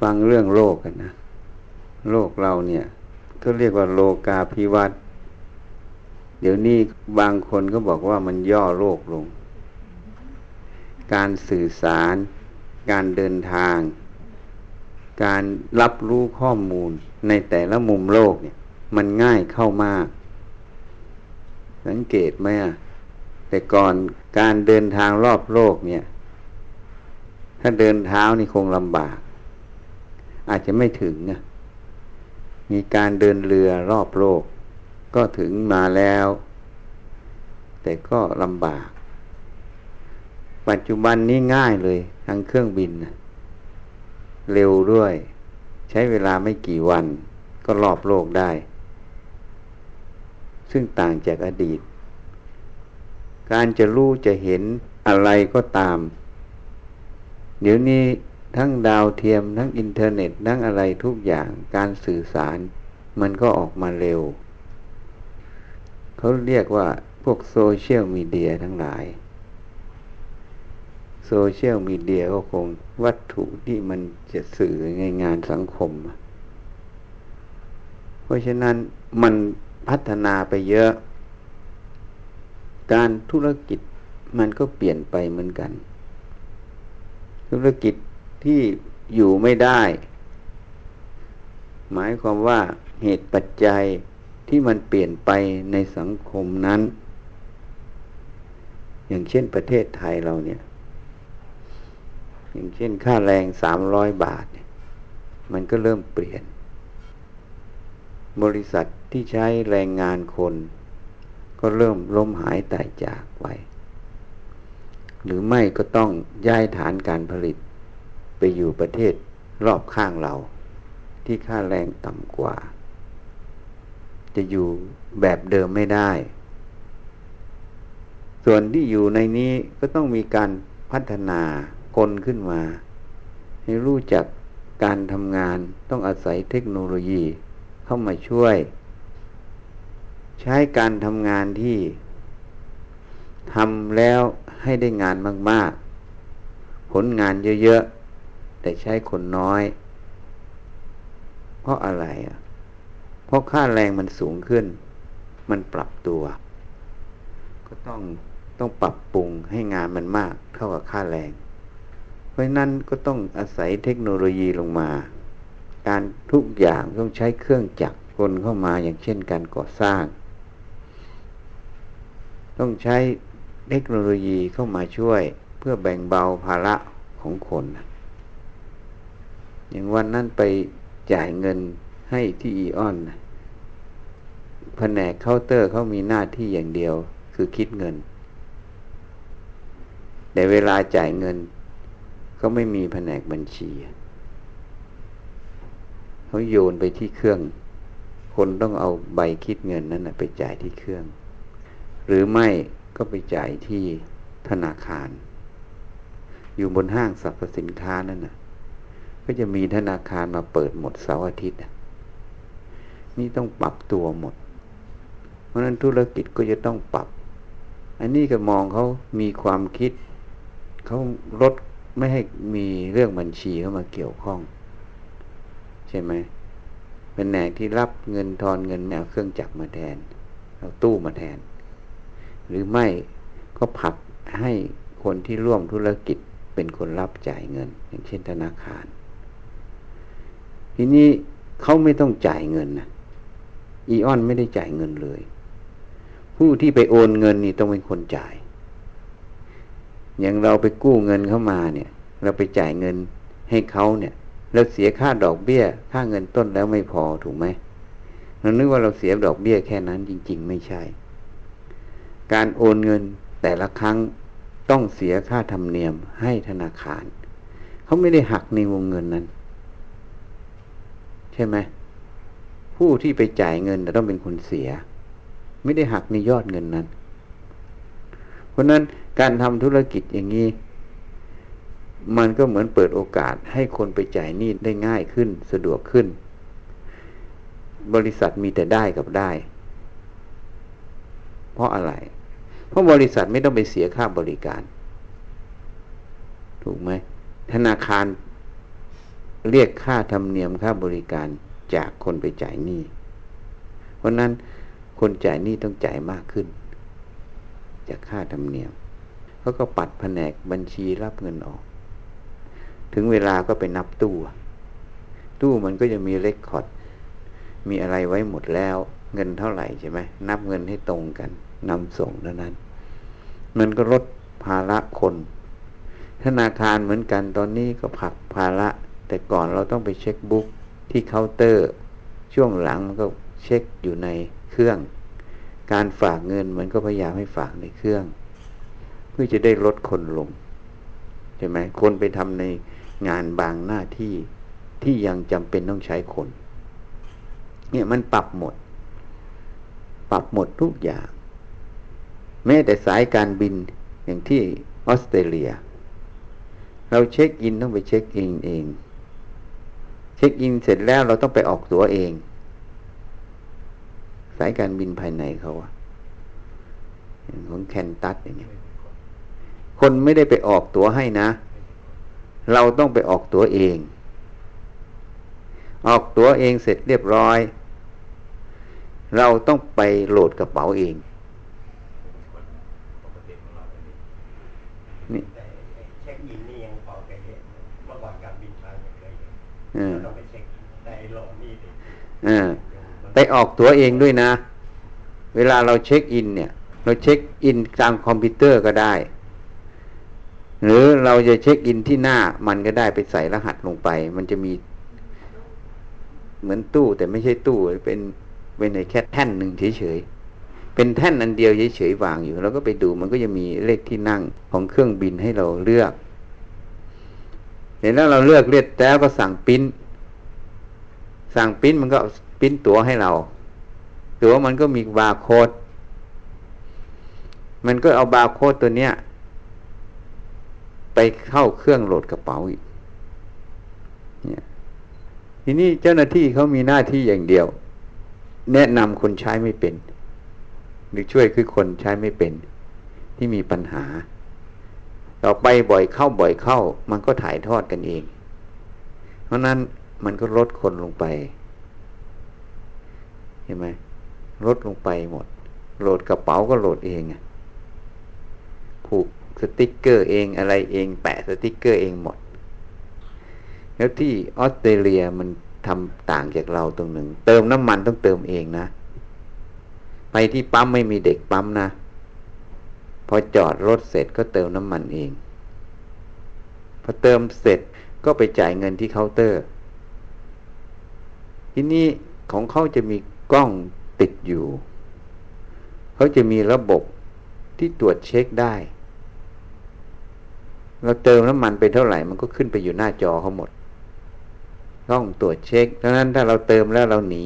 ฟังเรื่องโลกกันนะ โลกเราเนี่ยก็เรียกว่าโลกาภิวัตน์เดี๋ยวนี้บางคนก็บอกว่ามันย่อโลกลง การสื่อสาร การเดินทาง การรับรู้ข้อมูลในแต่ละมุมโลกเนี่ย มันง่ายเข้ามาก สังเกตไหมอะแต่ก่อนการเดินทางรอบโลกเนี่ย ถ้าเดินเท้านี่คงลำบาก อาจจะไม่ถึงนะมีการเดินเรือรอบโลก ก็ถึงมาแล้ว แต่ก็ลำบาก ปัจจุบันนี้ง่ายเลยทางเครื่องบินนะเร็วด้วย ใช้เวลาไม่กี่วัน ก็รอบโลกได้ ซึ่งต่างจากอดีต การจะรู้จะเห็นอะไรก็ตาม เดี๋ยวนี้ ทั้งดาวเทียม ทั้งอินเทอร์เน็ต ทั้งอะไรทุกอย่างการสื่อสาร มันก็ออกมาเร็ว เขาเรียกว่าพวกโซเชียลมีเดียทั้งหลาย โซเชียลมีเดียก็คงวัตถุที่มันจะสื่อในงานสังคม เพราะฉะนั้นมันพัฒนาไปเยอะ การธุรกิจมันก็เปลี่ยนไปเหมือนกัน ธุรกิจ ที่อยู่ไม่ได้ หมายความว่าเหตุปัจจัยที่มันเปลี่ยนไปในสังคมนั้น อย่างเช่นประเทศไทยเราเนี่ย อย่างเช่นค่าแรงสามร้อยบาท มันก็เริ่มเปลี่ยน บริษัทที่ใช้แรงงานคน ก็เริ่มล้มหายตายจากไป หรือไม่ก็ต้องย้ายฐานการผลิต ไปอยู่ประเทศรอบข้างเรา ที่ค่าแรงต่ำกว่า จะอยู่แบบเดิมไม่ได้ ส่วนที่อยู่ในนี้ก็ต้องมีการพัฒนาคนขึ้นมา ให้รู้จักการทำงานต้องอาศัยเทคโนโลยีเข้ามาช่วย ใช้การทำงานที่ทำแล้วให้ได้งานมาก ๆ ผลงานเยอะ แต่ใช้คนน้อย เพราะอะไรอะ เพราะค่าแรงมันสูงขึ้น มันปรับตัว ก็ต้องต้องปรับปรุงให้งานมันมากเท่ากับค่าแรง เพราะนั้นก็ต้องอาศัยเทคโนโลยีลงมา การทุกอย่างต้องใช้เครื่องจักรกลเข้ามาอย่างเช่นการก่อสร้าง ต้องใช้เทคโนโลยีเข้ามาช่วยเพื่อแบ่งเบาภาระของคน อย่างวันนั้นไปจ่ายเงินให้ที่อีออนแผนกเคาน์เตอร์เขามีหน้าที่อย่างเดียว คือคิดเงิน แต่เวลาจ่ายเงินเขาไม่มีแผนกบัญชี เขาโยนไปที่เครื่อง คนต้องเอาใบคิดเงินนั้นไปจ่ายที่เครื่อง หรือไม่ก็ไปจ่ายที่ธนาคาร อยู่บนห้างสรรพสินค้านั่นน่ะ ก็จะมีธนาคารมาเปิดหมดเสาร์อาทิตย์นี่ต้องปรับตัวหมด เพราะนั้นธุรกิจก็จะต้องปรับ อันนี้ก็มองเขามีความคิดเขาลดไม่ให้มีเรื่องบัญชีเข้ามาเกี่ยวข้อง ใช่ไหมเป็นแหนกที่รับเงินทอนเงินเอาเครื่องจักรมาแทนเอาตู้มาแทน หรือไม่ก็ผักให้คนที่ร่วมธุรกิจเป็นคนรับจ่ายเงิน อย่างเช่นธนาคาร ทีนี้เขาไม่ต้องจ่ายเงินนะอีออนไม่ได้จ่ายเงินเลย ผู้ที่ไปโอนเงินนี่ต้องเป็นคนจ่าย อย่างเราไปกู้เงินเข้ามาเนี่ย เราไปจ่ายเงินให้เขาเนี่ย เราเสียค่าดอกเบี้ย ค่าเงินต้นแล้วไม่พอถูกไหมเรานึกว่าเราเสียดอกเบี้ยแค่นั้นจริง ๆ ไม่ใช่ การโอนเงินแต่ละครั้งต้องเสียค่าธรรมเนียมให้ธนาคาร เขาไม่ได้หักในวงเงินนั้น ใช่ไหมผู้ที่ไปจ่ายเงินต้องเป็นคนเสีย ไม่ได้หักในยอดเงินนั้น เพราะนั้นการทำธุรกิจอย่างนี้ มันก็เหมือนเปิดโอกาสให้คนไปจ่ายหนี้ได้ง่ายขึ้นสะดวกขึ้น บริษัทมีแต่ได้กับได้ เพราะอะไร เพราะบริษัทไม่ต้องไปเสียค่าบริการ ถูกไหมธนาคาร เรียกค่าธรรมเนียมค่าบริการจากคนไปจ่ายหนี้ เพราะนั้นคนจ่ายหนี้ต้องจ่ายมากขึ้น จากค่าธรรมเนียมเขาก็ปัดแผนกบัญชีรับเงินออก ถึงเวลาก็ไปนับตู้ ตู้มันก็จะมีเลขคอร์ด มีอะไรไว้หมดแล้ว เงินเท่าไหร่ใช่ไหมนับเงินให้ตรงกันนำส่งเท่านั้น มันก็ลดภาระคน ธนาคารเหมือนกันตอนนี้ก็ผลักภาระ แต่ก่อนเราต้องไปเช็ค book ที่เคาน์เตอร์ ช่วงหลังมันก็เช็คอยู่ในเครื่อง การฝากเงินมันก็พยายามให้ฝากในเครื่อง เพื่อจะได้ลดคนลงใช่ไหมคนไปทำในงานบางหน้าที่ที่ยังจำเป็นต้องใช้คน เนี่ยมันปรับหมด ปรับหมดทุกอย่าง แม้แต่สายการบินอย่างที่ออสเตรเลีย เราเช็คอินต้องไปเช็คอินเอง ช็คอินเสร็จแล้วเราต้องไปออกตั๋วเอง สายการบินภายในเขาอะของแคนตัสอย่างเงี้ยคนไม่ได้ไปออกตั๋วให้นะ เราต้องไปออกตั๋วเอง ออกตั๋วเองเสร็จเรียบร้อย เราต้องไปโหลดกระเป๋าเอง นี่ แต่เช็คอินนี่ยังพอเคยเห็นเมื่อก่อนการบินไทยไม่เคยเห็น เออ ต้อง ไปเช็คแต่ไอ้โหลดนี่ดิเออไปออกตั๋วเองด้วยนะ เวลาเราเช็คอินเนี่ย เราเช็คอินตามคอมพิวเตอร์ก็ได้ หรือเราจะเช็คอินที่หน้ามันก็ได้ไปใส่รหัสลงไป มันจะมี เหมือนตู้แต่ไม่ใช่ตู้เป็นเป็นในแค่แท่นหนึ่งเฉยๆ เป็นแท่นอันเดียวเฉยๆวางอยู่ แล้วก็ไปดูมันก็จะมีเลขที่นั่งของเครื่องบินให้เราเลือก เห็นแล้วเราเลือกเลือกแล้วก็สั่งปิ้น สั่งปิ้นมันก็ปิ้นตั๋วให้เรา ตั๋วมันก็มีบาร์โค้ด มันก็เอาบาร์โค้ดตัวเนี้ย ไปเข้าเครื่องโหลดกระเป๋าอีกเนี่ยทีนี้เจ้าหน้าที่เขามีหน้าที่อย่างเดียว แนะนำคนใช้ไม่เป็น หรือช่วยคือคนใช้ไม่เป็น ที่มีปัญหา ต่อไปบ่อยเข้าบ่อยเข้า มันก็ถ่ายทอดกันเอง เพราะนั้นมันก็ลดคนลงไปเห็นไหมลดลงไปหมดโหลดกระเป๋าก็โหลดเองผูกสติกเกอร์เองอะไรเอง แปะสติกเกอร์เองหมด แล้วที่ออสเตรเลียมันทำต่างจากเราตรงหนึ่ง เติมน้ำมันต้องเติมเองนะ ไปที่ปั๊มไม่มีเด็กปั๊มนะ พอจอดรถเสร็จก็เติมน้ำมันเอง พอเติมเสร็จก็ไปจ่ายเงินที่เคาน์เตอร์ ที่นี่ของเขาจะมีกล้องติดอยู่ เขาจะมีระบบที่ตรวจเช็คได้ เราเติมน้ำมันไปเท่าไหร่มันก็ขึ้นไปอยู่หน้าจอเขาหมดต้องตรวจเช็คดังนั้นถ้าเราเติมแล้วเราหนี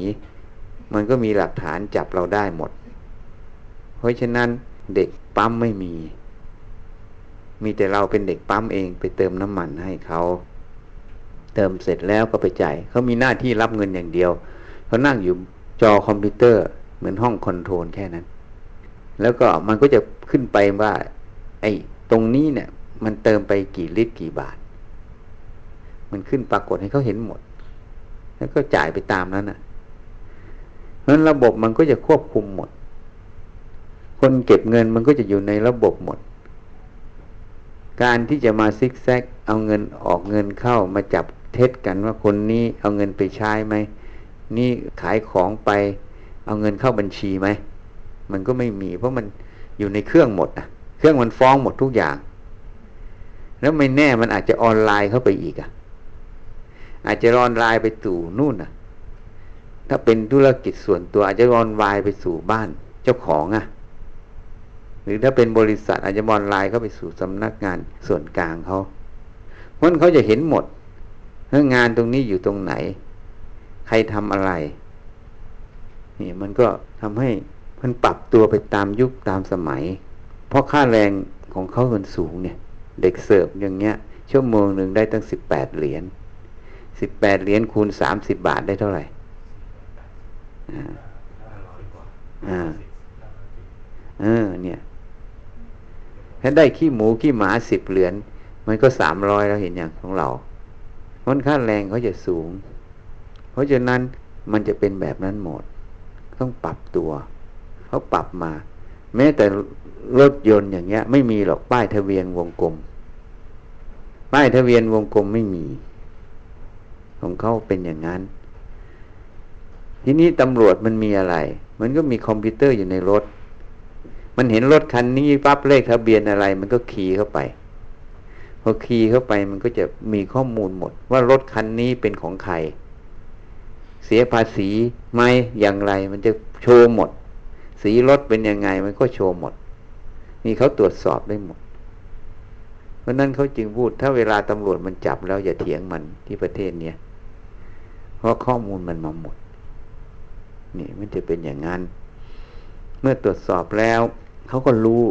มันก็มีหลักฐานจับเราได้หมด เพราะฉะนั้น เด็กปั๊มไม่มี มีแต่เราเป็นเด็กปั๊มเองไปเติมน้ำมันให้เขาเติมเสร็จแล้วก็ไปจ่ายเขามีหน้าที่รับเงินอย่างเดียวเขานั่งอยู่จอคอมพิวเตอร์เหมือนห้อง control แค่นั้น แล้วก็มันก็จะขึ้นไปว่า ไอ้ตรงนี้เนี่ย มันเติมไปกี่ลิตรกี่บาท มันขึ้นปรากฏให้เขาเห็นหมด แล้วก็จ่ายไปตามนั้นน่ะเพราะฉะนั้นระบบมันก็จะควบคุมหมด คนเก็บเงินมันก็จะอยู่ในระบบหมด การที่จะมาซิกแซกเอาเงินออกเงินเข้ามาจับเท็จกันว่าคนนี้เอาเงินไปใช้ไหมนี่ขายของไป เอาเงินเข้าบัญชีไหมมันก็ไม่มีเพราะมันอยู่ในเครื่องหมดอะ เครื่องมันฟ้องหมดทุกอย่าง แล้วไม่แน่มันอาจจะออนไลน์เข้าไปอีกอะ อาจจะออนไลน์ไปสู่นู่นอะ ถ้าเป็นธุรกิจส่วนตัวอาจจะออนไลน์ไปสู่บ้านเจ้าของอะ หรือถ้าเป็นบริษัทอาจจะออนไลน์เข้าไปสู่สำนักงานส่วนกลางเขาเพราะเขาจะเห็นหมดเรื่องงานตรงนี้อยู่ตรงไหน ใครทำอะไร นี่มันก็ทำให้มันปรับตัวไปตามยุคตามสมัย เพราะค่าแรงของเขามันสูงเนี่ย เด็กเสิร์ฟอย่างเงี้ย ชั่วโมงหนึ่งได้ตั้งสิบแปดเหรียญสิบแปดเหรียญคูณสามสิบบาทได้เท่าไหร่อ่าอ่าเออเนี่ย ถ้าได้ขี้หมูขี้หมาสิบเหรียญมันก็สามร้อยแล้วเห็นอย่างของเราเพราะค่าแรงเขาจะสูง เพราะฉะนั้นมันจะเป็นแบบนั้นหมด ต้องปรับตัวเขาปรับมา แม้แต่รถยนต์อย่างเงี้ย ไม่มีหรอกป้ายทะเบียนวงกลม ป้ายทะเบียนวงกลมไม่มี ของเขาเป็นอย่างนั้น ทีนี้ตำรวจมันมีอะไร มันก็มีคอมพิวเตอร์อยู่ในรถ มันเห็นรถคันนี้ปั๊บเลขทะเบียนอะไร มันก็ขี่เข้าไปพอขี่เข้าไปมันก็จะมีข้อมูลหมด ว่ารถคันนี้เป็นของใคร เสียภาษีไหมอย่างไร มันจะโชว์หมด สีรถเป็นยังไง มันก็โชว์หมด นี่เขาตรวจสอบได้หมด เพราะนั้นเขาจึงพูด ถ้าเวลาตำรวจมันจับแล้วอย่าเถียงมันที่ประเทศเนี้ยเพราะข้อมูลมันมาหมด นี่มันจะเป็นอย่างนั้น เมื่อตรวจสอบแล้ว เขาก็รู้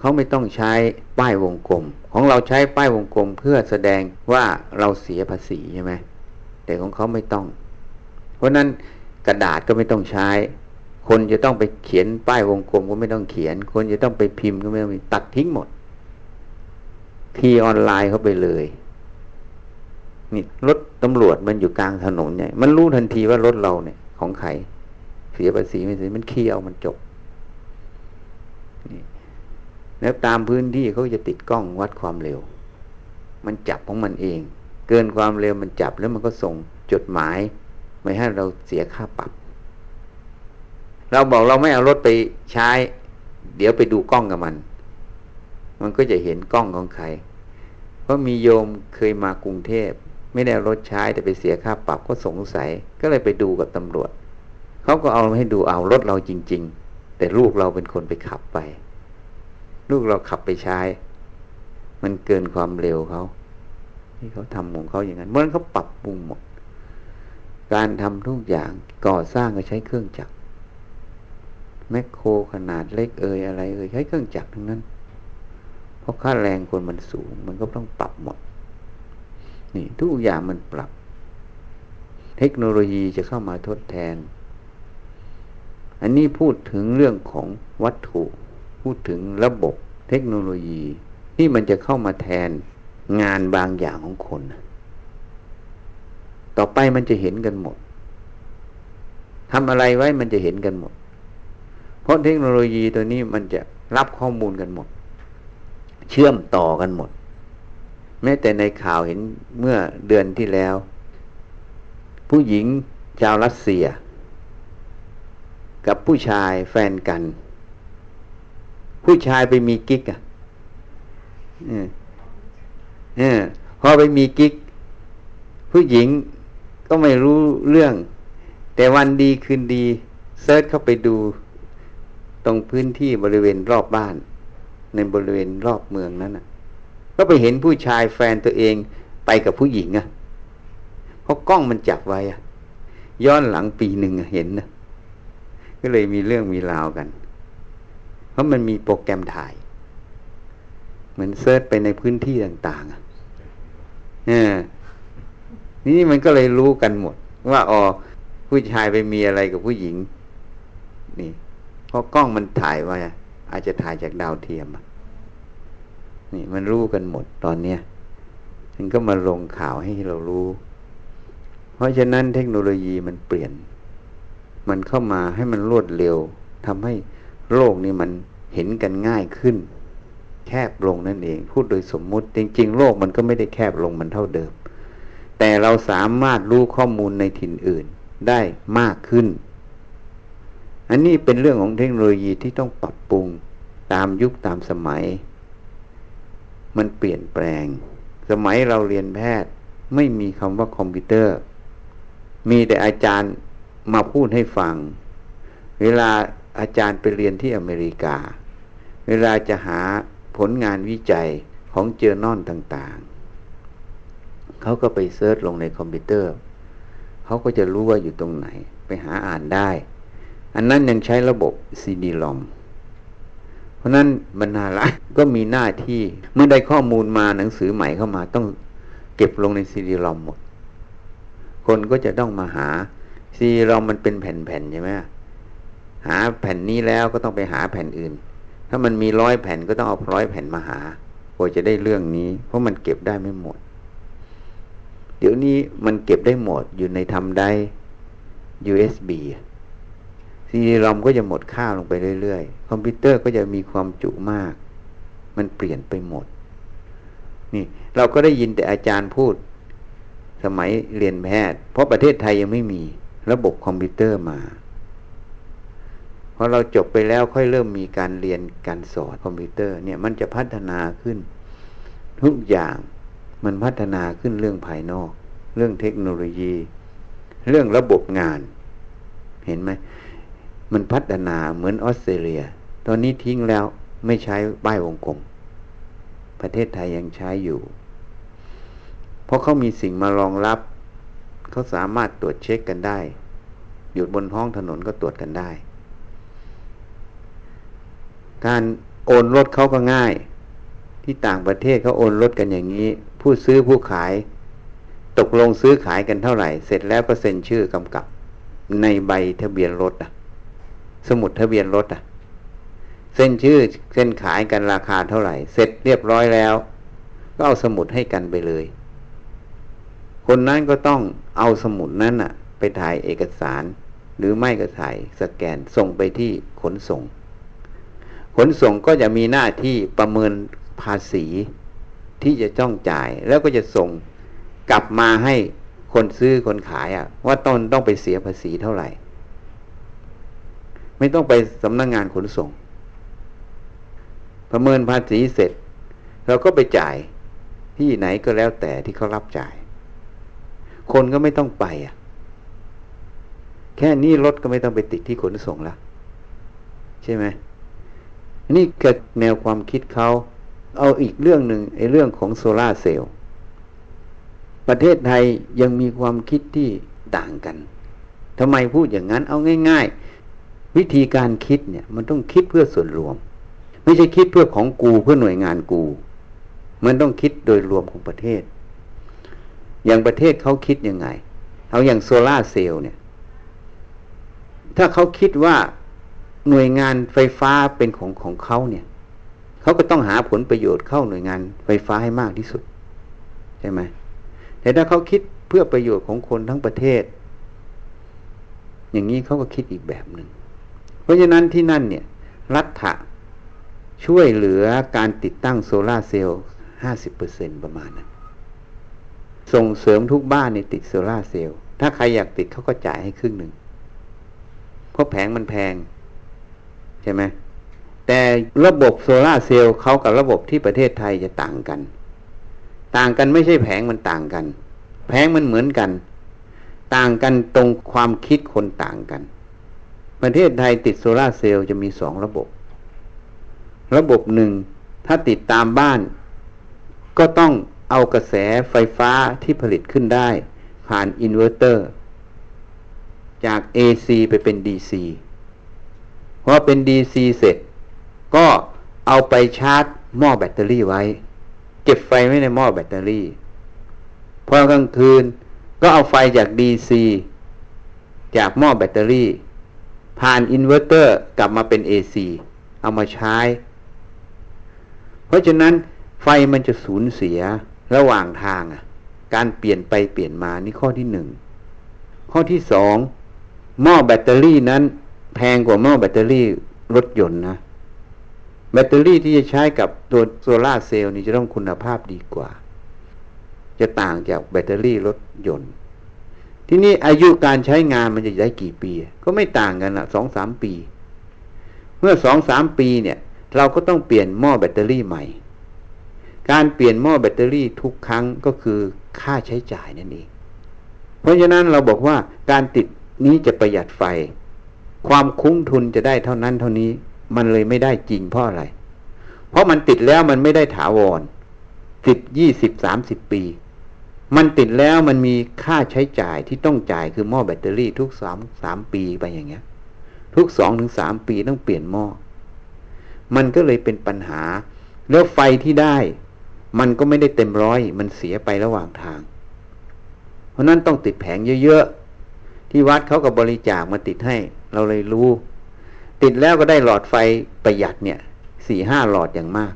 เขาไม่ต้องใช้ป้ายวงกลม ของเราใช้ป้ายวงกลมเพื่อแสดงว่าเราเสียภาษีใช่ไหมแต่ของเขาไม่ต้อง เพราะนั้นกระดาษก็ไม่ต้องใช้ คนจะต้องไปเขียนป้ายวงกลมก็ไม่ต้องเขียน คนจะต้องไปพิมพ์ก็ไม่ต้องตัดทิ้งหมด ทีออนไลน์เข้าไปเลยนี่รถตำรวจมันอยู่กลางถนนเนี่ย มันรู้ทันทีว่ารถเราเนี่ย ของใครเสียภาษีไม่เสียมันขี้เอามันจบ แล้วตามพื้นที่เขาจะติดกล้องวัดความเร็ว มันจับของมันเอง เกินความเร็วมันจับแล้วมันก็ส่งจดหมายไม่ให้เราเสียค่าปรับ เราบอกเราไม่เอารถไปใช้ เดี๋ยวไปดูกล้องกับมัน มันก็จะเห็นกล้องของใคร เพราะมีโยมเคยมากรุงเทพ ไม่ได้รถใช้แต่ไปเสียค่าปรับก็สงสัย ก็เลยไปดูกับตำรวจ เขาก็เอาให้ดูเอารถเราจริง ๆ แต่ลูกเราเป็นคนไปขับไป ลูกเราขับไปใช้ มันเกินความเร็วเขาที่เขาทำของเขาอย่างนั้นเมื่อเขาปรับปรุงหมด การทำทุกอย่างก่อสร้างก็ใช้เครื่องจักรแมคโครขนาดเล็กเอ่ยอะไรเอ่ยใช้เครื่องจักรทั้งนั้น เพราะค่าแรงคนมันสูง มันก็ต้องปรับหมด นี่ทุกอย่างมันปรับ เทคโนโลยีจะเข้ามาทดแทน อันนี้พูดถึงเรื่องของวัตถุ พูดถึงระบบเทคโนโลยีที่มันจะเข้ามาแทนงานบางอย่างของคน ต่อไปมันจะเห็นกันหมดทำอะไรไว้มันจะเห็นกันหมด เพราะเทคโนโลยีตัวนี้มันจะรับข้อมูลกันหมด เชื่อมต่อกันหมด แม้แต่ในข่าวเห็นเมื่อเดือนที่แล้ว ผู้หญิงชาวรัสเซีย กับผู้ชายแฟนกัน ผู้ชายไปมีกิ๊กอะเออเออพอไปมีกิ๊ก ผู้หญิงก็ไม่รู้เรื่อง แต่วันดีคืนดี search เข้าไปดูตรงพื้นที่บริเวณรอบบ้าน ในบริเวณรอบเมืองนั้นน่ะ ก็ไปเห็นผู้ชายแฟนตัวเองไปกับผู้หญิงอะเพราะกล้องมันจับไว้อะ ย้อนหลังปีหนึ่งเห็นนะก็เลยมีเรื่องมีราวกัน เพราะมันมีโปรแกรมถ่าย เหมือนเซิร์ชไปในพื้นที่ต่างๆอะนี่มันก็เลยรู้กันหมด ว่าอ๋อผู้ชายไปมีอะไรกับผู้หญิง นี่ เพราะกล้องมันถ่ายไว้อาจจะถ่ายจากดาวเทียมนี่ มันรู้กันหมดตอนเนี้ยมันก็มาลงข่าวให้เรารู้ เพราะฉะนั้นเทคโนโลยีมันเปลี่ยน มันเข้ามาให้มันรวดเร็วทำให้ โลกนี้มันเห็นกันง่ายขึ้น แคบลงนั่นเอง พูดโดยสมมุติ จริง ๆ โลกมันก็ไม่ได้แคบลงมันเท่าเดิม แต่เราสามารถรู้ข้อมูลในถิ่นอื่นได้มากขึ้น อันนี้เป็นเรื่องของเทคโนโลยีที่ต้องปรับปรุงตามยุคตามสมัย มันเปลี่ยนแปลง สมัยเราเรียนแพทย์ไม่มีคำว่าคอมพิวเตอร์ มีแต่อาจารย์มาพูดให้ฟัง เวลา อาจารย์ไปเรียนที่อเมริกา เวลาจะหาผลงานวิจัยของเจอนอนต่างๆ เขาก็ไป search ลงในคอมพิวเตอร์ เขาก็จะรู้ว่าอยู่ตรงไหน ไปหาอ่านได้ อันนั้นยังใช้ระบบซีดีรอมเพราะนั้นบรรณารักษ์ก็มีหน้าที่เมื่อได้ข้อมูลมาหนังสือใหม่เข้ามาต้องเก็บลงในซีดีรอมหมด คนก็จะต้องมาหาซีดีรอมมันเป็นแผ่นๆใช่ไหม หาแผ่นนี้แล้วก็ต้องไปหาแผ่นอื่น ถ้ามันมีร้อยแผ่นก็ต้องเอาร้อยแผ่นมาหากว่าจะได้เรื่องนี้ เพราะมันเก็บได้ไม่หมด เดี๋ยวนี้มันเก็บได้หมดอยู่ในทำได้ USB ซีดีรอมก็จะหมดค่าลงไปเรื่อยๆ คอมพิวเตอร์ก็จะมีความจุมาก มันเปลี่ยนไปหมด นี่เราก็ได้ยินแต่อาจารย์พูด สมัยเรียนแพทย์ เพราะประเทศไทยยังไม่มีระบบคอมพิวเตอร์มา พอเราจบไปแล้วค่อยเริ่มมีการเรียนการสอนคอมพิวเตอร์เนี่ยมันจะพัฒนาขึ้น ทุกอย่างมันพัฒนาขึ้นเรื่องภายนอก เรื่องเทคโนโลยี เรื่องระบบงาน เห็นไหมมันพัฒนาเหมือนออสเตรเลีย ตอนนี้ทิ้งแล้วไม่ใช้ป้ายวงกลม ประเทศไทยยังใช้อยู่ เพราะเขามีสิ่งมารองรับ เขาสามารถตรวจเช็คกันได้ อยู่บนท้องถนนก็ตรวจกันได้ การโอนรถเขาก็ง่าย ที่ต่างประเทศเขาโอนรถกันอย่างนี้ ผู้ซื้อผู้ขาย ตกลงซื้อขายกันเท่าไหร่ เสร็จแล้วก็เซ็นชื่อกำกับ ในใบทะเบียนรถอะ สมุดทะเบียนรถอะเส้นชื่อเส้นขายกันราคาเท่าไหร่ เสร็จเรียบร้อยแล้ว ก็เอาสมุดให้กันไปเลย คนนั้นก็ต้องเอาสมุดนั้นอะ ไปถ่ายเอกสาร หรือไม่ก็ถ่ายสแกนส่งไปที่ขนส่ง ขนส่งก็จะมีหน้าที่ประเมินภาษีที่จะจ้องจ่าย แล้วก็จะส่งกลับมาให้คนซื้อคนขายอะ ว่าต้นต้องไปเสียภาษีเท่าไหร่ ไม่ต้องไปสำนักงงานขนส่ง ประเมินภาษีเสร็จเราก็ไปจ่ายที่ไหนก็แล้วแต่ที่เขารับจ่าย คนก็ไม่ต้องไปอะ แค่นี้รถก็ไม่ต้องไปติดที่ขนส่งแล้วใช่ไหม นี่เกิดแนวความคิดเขา เอาอีกเรื่องหนึ่งไอ้เรื่องของโซลาเซลล์ประเทศไทยยังมีความคิดที่ต่างกันทำไมพูดอย่างนั้นเอาง่าย ๆ วิธีการคิดเนี่ยมันต้องคิดเพื่อส่วนรวม ไม่ใช่คิดเพื่อของกูเพื่อหน่วยงานกู มันต้องคิดโดยรวมของประเทศ อย่างประเทศเขาคิดยังไง เอาอย่างโซลาเซลล์เนี่ย ถ้าเขาคิดว่า หน่วยงานไฟฟ้าเป็นของของเขาเนี่ยเขาก็ต้องหาผลประโยชน์เข้าหน่วยงานไฟฟ้าให้มากที่สุดใช่ไหมแต่ถ้าเขาคิดเพื่อประโยชน์ของคนทั้งประเทศ อย่างนี้เขาก็คิดอีกแบบหนึ่งเพราะฉะนั้นที่นั่นเนี่ย รัฐะช่วยเหลือการติดตั้งโซลาเซลล์ห้าสิบเปอร์เซ็นประมาณนั้นส่งเสริมทุกบ้านในติดโซลาเซลล์ถ้าใครอยากติดเขาก็จ่ายให้ครึ่งหนึ่งเพราะแผงมันแพง ใช่ไหมแต่ระบบโซลาเซลล์เขากับระบบที่ประเทศไทยจะต่างกัน ต่างกันไม่ใช่แผงมันต่างกัน แผงมันเหมือนกัน ต่างกันตรงความคิดคนต่างกัน ประเทศไทยติดโซลาเซลล์จะมีสองระบบ ระบบหนึ่งถ้าติดตามบ้าน ก็ต้องเอากระแสไฟฟ้าที่ผลิตขึ้นได้ ผ่านอินเวอร์เตอร์ จาก AC ไปเป็น DC พอเป็น DC เสร็จ ก็เอาไปชาร์จหม้อแบตเตอรี่ไว้ เก็บไฟไว้ในหม้อแบตเตอรี่ พอกลางคืนก็เอาไฟจาก DC จากหม้อแบตเตอรี่ ผ่านอินเวอร์เตอร์กลับมาเป็น AC เอามาใช้ เพราะฉะนั้นไฟมันจะสูญเสียระหว่างทางอะ การเปลี่ยนไปเปลี่ยนมานี่ข้อที่หนึ่ง ข้อที่สองหม้อแบตเตอรี่นั้น แพงกว่าหม้อแบตเตอรี่รถยนต์นะ แบตเตอรี่ที่จะใช้กับตัวโซลาเซลล์นี่จะต้องคุณภาพดีกว่า จะต่างจากแบตเตอรี่รถยนต์ ที่นี่อายุการใช้งานมันจะได้กี่ปี ก็ไม่ต่างกันละสองสามปี เมื่อสองสามปีเนี่ย เราก็ต้องเปลี่ยนหม้อแบตเตอรี่ใหม่ การเปลี่ยนหม้อแบตเตอรี่ทุกครั้งก็คือค่าใช้จ่ายนั่นเอง เพราะฉะนั้นเราบอกว่าการติดนี้จะประหยัดไฟ ความคุ้มทุนจะได้เท่านั้นเท่านี้ มันเลยไม่ได้จริงเพราะอะไร เพราะมันติดแล้วมันไม่ได้ถาวรติดยี่สิบสามสิบปี มันติดแล้วมันมีค่าใช้จ่ายที่ต้องจ่ายคือหม้อแบตเตอรี่ทุกสามสามปีไปอย่างเงี้ย ทุกสองถึงสามปีต้องเปลี่ยนหม้อมันก็เลยเป็นปัญหา แล้วไฟที่ได้ มันก็ไม่ได้เต็มร้อย มันเสียไประหว่างทาง เพราะนั้นต้องติดแผงเยอะๆ ที่วัดเขากับบริจาคมาติดให้ เราเลยรู้ ติดแล้วก็ได้หลอดไฟประหยัดเนี่ยสี่ห้าหลอดอย่างมาก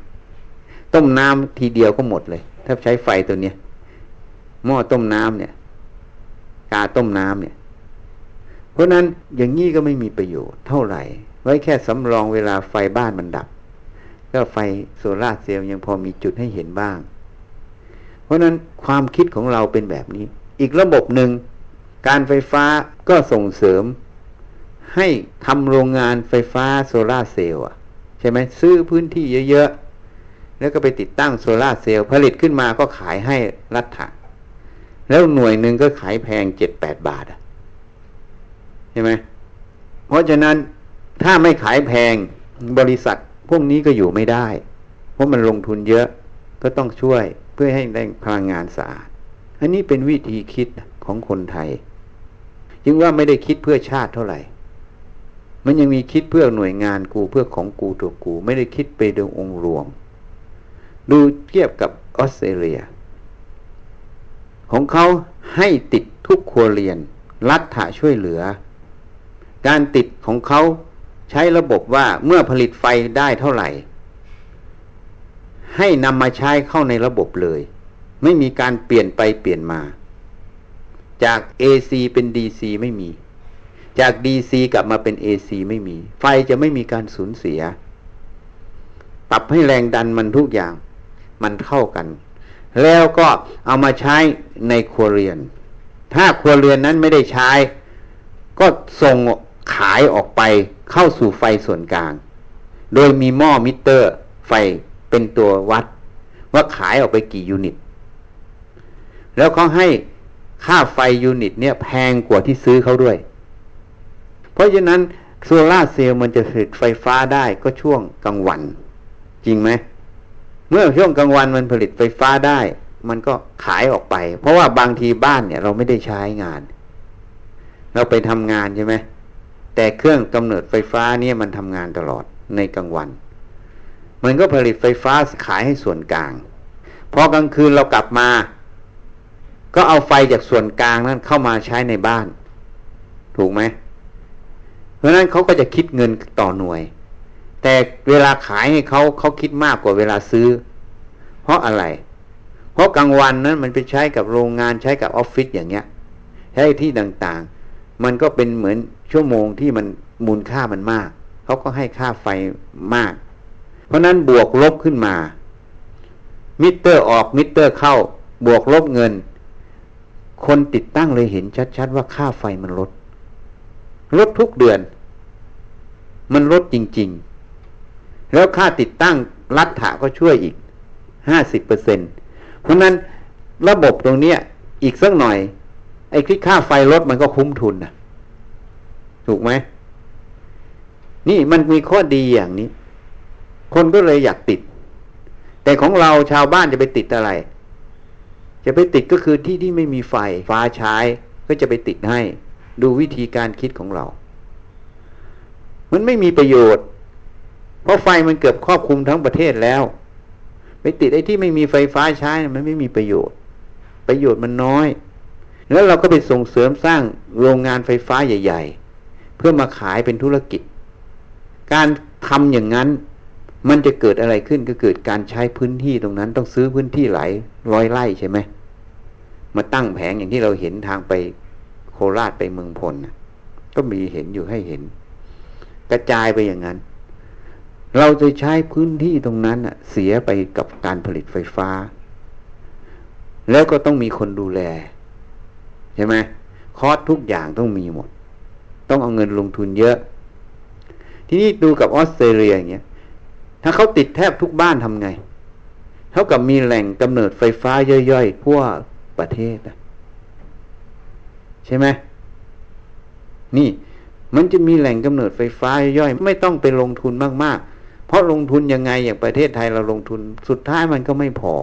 ต้มน้ำทีเดียวก็หมดเลย ถ้าใช้ไฟตัวเนี้ยหม้อต้มน้ำเนี่ย กาต้มน้ำเนี่ย เพราะนั้นอย่างนี้ก็ไม่มีประโยชน์เท่าไหร่ ไว้แค่สำรองเวลาไฟบ้านมันดับ ก็ไฟโซลาร์เซลล์ยังพอมีจุดให้เห็นบ้าง เพราะนั้นความคิดของเราเป็นแบบนี้ อีกระบบหนึ่งการไฟฟ้าก็ส่งเสริม ให้ทำโรงงานไฟฟ้าโซลาเซลล์ใช่ไหมซื้อพื้นที่เยอะๆ แล้วก็ไปติดตั้งโซลาเซลล์ผลิตขึ้นมาก็ขายให้รัฐะแล้วหน่วยหนึ่งก็ขายแพงเจ็ดแปดบาทใช่ไหมเพราะฉะนั้นถ้าไม่ขายแพงบริษัทพวกนี้ก็อยู่ไม่ได้ เพราะมันลงทุนเยอะก็ต้องช่วยเพื่อให้ได้พลังงานสะอาด อันนี้เป็นวิธีคิดของคนไทย จึงว่าไม่ได้คิดเพื่อชาติเท่าไหร่ มันยังมีคิดเพื่อหน่วยงานกูเพื่อของกูตัวกู ไม่ได้คิดไปโดยองค์รวม ดูเทียบกับออสเตรเลีย ของเขาให้ติดทุกครัวเรียน รัฐะช่วยเหลือ การติดของเขาใช้ระบบว่าเมื่อผลิตไฟได้เท่าไหร่ ให้นำมาใช้เข้าในระบบเลย ไม่มีการเปลี่ยนไปเปลี่ยนมา จาก AC เป็น DC ไม่มี จาก DC กลับมาเป็น AC ไม่มี ไฟจะไม่มีการสูญเสีย ปรับให้แรงดันมันทุกอย่าง มันเท่ากัน แล้วก็เอามาใช้ในครัวเรือน ถ้าครัวเรือนนั้นไม่ได้ใช้ ก็ส่งขายออกไปเข้าสู่ไฟส่วนกลาง โดยมีหม้อมิเตอร์ ไฟเป็นตัววัด ว่าขายออกไปกี่ unit แล้วเขาให้ค่าไฟ unit เนี่ยแพงกว่าที่ซื้อเขาด้วย เพราะฉะนั้นโซลาเซลล์มันจะผลิตไฟฟ้าได้ก็ช่วงกลางวัน จริงไหม เมื่อช่วงกลางวันมันผลิตไฟฟ้าได้ มันก็ขายออกไป เพราะว่าบางทีบ้านเนี่ย เราไม่ได้ใช้งาน เราไปทำงานใช่ไหมแต่เครื่องกำเนิดไฟฟ้าเนี่ยมันทำงานตลอดในกลางวัน มันก็ผลิตไฟฟ้าขายให้ส่วนกลางพอกลางคืนเรากลับมา ก็เอาไฟจากส่วนกลางนั้นเข้ามาใช้ในบ้าน ถูกไหม เพราะนั้นเขาก็จะคิดเงินต่อหน่วย แต่เวลาขายให้เขาเขาคิดมากกว่าเวลาซื้อ เพราะอะไร เพราะกลางวันนั้นมันไปใช้กับโรงงานใช้กับออฟฟิศอย่างเงี้ยใช้ที่ต่างๆ มันก็เป็นเหมือนชั่วโมงที่มันมูลค่ามันมาก เขาก็ให้ค่าไฟมาก เพราะนั้นบวกลบขึ้นมา มิเตอร์ออกมิเตอร์เข้า บวกลบเงิน คนติดตั้งเลยเห็นชัดๆว่าค่าไฟมันลด ลดทุกเดือน มันลดจริง ๆ แล้วค่าติดตั้งรัฐะก็ช่วยอีกห้าสิบเปอร์เซ็นเพราะนั้นระบบตรงเนี้ย อีกสักหน่อย ไอ้ที่ค่าไฟลดมันก็คุ้มทุนนะถูกไหมนี่มันมีข้อดีอย่างนี้ คนก็เลยอยากติด แต่ของเราชาวบ้านจะไปติดอะไร จะไปติดก็คือที่ที่ไม่มีไฟ ฟ้าใช้ก็จะไปติดให้ ดูวิธีการคิดของเรา มันไม่มีประโยชน์ เพราะไฟมันเกือบครอบคลุมทั้งประเทศแล้ว ไปติดไอ้ที่ไม่มีไฟฟ้าใช้มันไม่มีประโยชน์ ประโยชน์มันน้อย แล้วเราก็ไปส่งเสริมสร้างโรงงานไฟฟ้าใหญ่ ๆ เพื่อมาขายเป็นธุรกิจ การทำอย่างนั้นมันจะเกิดอะไรขึ้นก็เกิดการใช้พื้นที่ตรงนั้น ต้องซื้อพื้นที่หลายร้อยไร่ใช่ไหมมาตั้งแผงอย่างที่เราเห็นทางไป โคราชไปเมืองพลก็มีเห็นอยู่ให้เห็น กระจายไปอย่างนั้น เราจะใช้พื้นที่ตรงนั้นเสียไปกับการผลิตไฟฟ้า แล้วก็ต้องมีคนดูแล ใช่ไหมคอสทุกอย่างต้องมีหมด ต้องเอาเงินลงทุนเยอะ ทีนี้ดูกับออสเตรเลียอย่างเงี้ย ถ้าเขาติดแทบทุกบ้านทำไง เท่ากับมีแหล่งกำเนิดไฟฟ้าย่อยๆพวประเทศ ใช่ไหมนี่มันจะมีแหล่งกำเนิดไฟฟ้าย่อยไม่ต้องไปลงทุนมาก ๆ เพราะลงทุนยังไงอย่างประเทศไทยเราลงทุนสุดท้ายมันก็ไม่พอ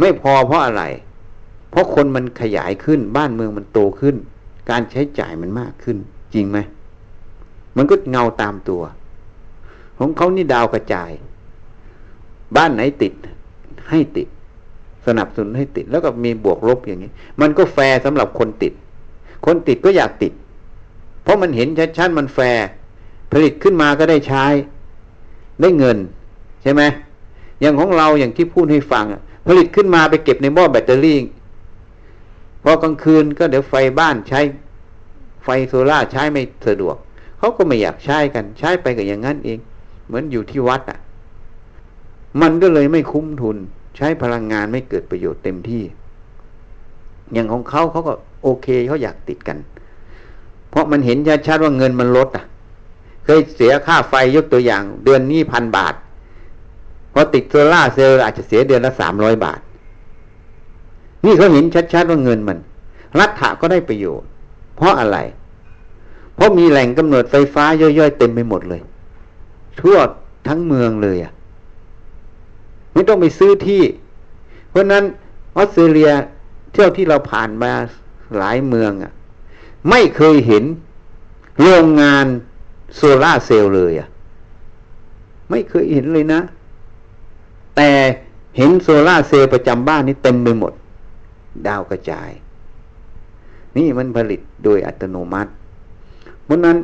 ไม่พอเพราะอะไร เพราะคนมันขยายขึ้นบ้านเมืองมันโตขึ้น การใช้จ่ายมันมากขึ้น จริงไหมมันก็เงาตามตัว ของเขานี่ดาวกระจาย บ้านไหนติด ให้ติด สนับสนุนให้ติด แล้วก็มีบวกลบอย่างนี้ มันก็แฟร์สำหรับคนติด คนติดก็อยากติด เพราะมันเห็นชัดๆมันแฟร์ผลิตขึ้นมาก็ได้ใช้ ได้เงิน ใช่ไหมอย่างของเราอย่างที่พูดให้ฟังผลิตขึ้นมาไปเก็บในหม้อแบตเตอรี่พอกลางคืนก็เดี๋ยวไฟบ้านใช้ ไฟโซล่าใช้ไม่สะดวกเขาก็ไม่อยากใช้กัน ใช้ไปกับอย่างนั้นเอง เหมือนอยู่ที่วัดอะ มันก็เลยไม่คุ้มทุน ใช้พลังงานไม่เกิดประโยชน์เต็มที่ อย่างของเขาเขาก็ โอเคเขาอยากติดกัน เพราะมันเห็นชัดๆว่าเงินมันลดอะ เคยเสียค่าไฟยกตัวอย่าง เดือนนี้พันบาทพอติดโซล่าเซลล์อาจจะเสียเดือนละสามร้อยบาท นี่เขาเห็นชัดๆว่าเงินมัน รัฐะก็ได้ประโยชน์ เพราะอะไร เพราะมีแหล่งกำเนิดไฟฟ้าย่อยๆเต็มไปหมดเลย ทั่วทั้งเมืองเลยอะ ไม่ต้องไปซื้อที่ เพราะนั้นออสเตรเลียเที่ยวที่เราผ่านมา หลายเมืองอะ ไม่เคยเห็นโรงงานโซล่าเซลล์เลยอะ ไม่เคยเห็นเลยนะ แต่เห็นโซล่าเซลล์ประจำบ้านนี่เต็มไปหมด ดาวกระจาย นี่มันผลิตโดยอัตโนมัติ เพราะนั้น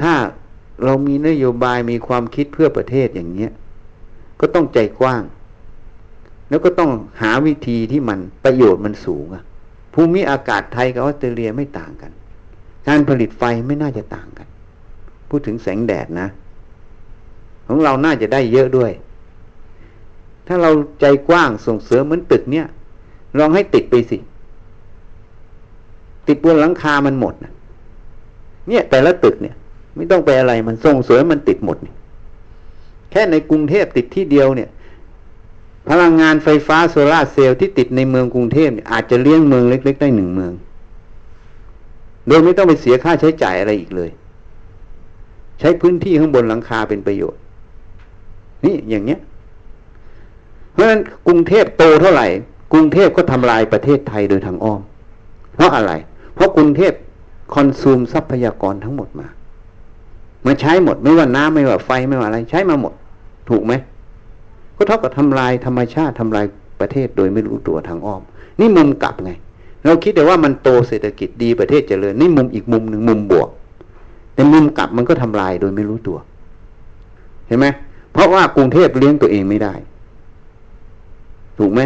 ถ้าเรามีนโยบายมีความคิดเพื่อประเทศอย่างเนี้ย ก็ต้องใจกว้าง แล้วก็ต้องหาวิธีที่มันประโยชน์มันสูงอะ ภูมิอากาศไทยกับออสเตรเลียไม่ต่างกัน การผลิตไฟไม่น่าจะต่างกัน พูดถึงแสงแดดนะ ของเราน่าจะได้เยอะด้วย ถ้าเราใจกว้างส่งเสริมเหมือนตึกเนี่ย ลองให้ติดไปสิ ติดบนหลังคามันหมดนะเนี่ย แต่ละตึกเนี่ย ไม่ต้องไปอะไรมันส่งเสริมมันติดหมดนี่แค่ในกรุงเทพติดที่เดียวเนี่ย พลังงานไฟฟ้าโซลาเซลล์ที่ติดในเมืองกรุงเทพเนี่ยอาจจะเลี้ยงเมืองเล็ก ๆ ได้หนึ่งเมือง โดยไม่ต้องไปเสียค่าใช้จ่ายอะไรอีกเลย ใช้พื้นที่ข้างบนหลังคาเป็นประโยชน์ นี่อย่างเนี้ย เพราะฉะนั้นกรุงเทพโตเท่าไหร่ กรุงเทพก็ทำลายประเทศไทยโดยทางอ้อม เพราะอะไร เพราะกรุงเทพคอนซูมทรัพยากรทั้งหมดมา มาใช้หมดไม่ว่าน้ำไม่ว่าไฟไม่ว่าอะไร ใช้มาหมด ถูกไหม ก็เท่ากับทำลายธรรมชาติทำลายประเทศโดยไม่รู้ตัวทางอ้อม นี่มุมกลับไง เราคิดแต่ว่ามันโตเศรษฐกิจดีประเทศเจริญนี่มุมอีกมุมหนึ่งมุมบวก แต่มุมกลับมันก็ทำลายโดยไม่รู้ตัว เห็นไหมเพราะว่ากรุงเทพเลี้ยงตัวเองไม่ได้ ถูกไหม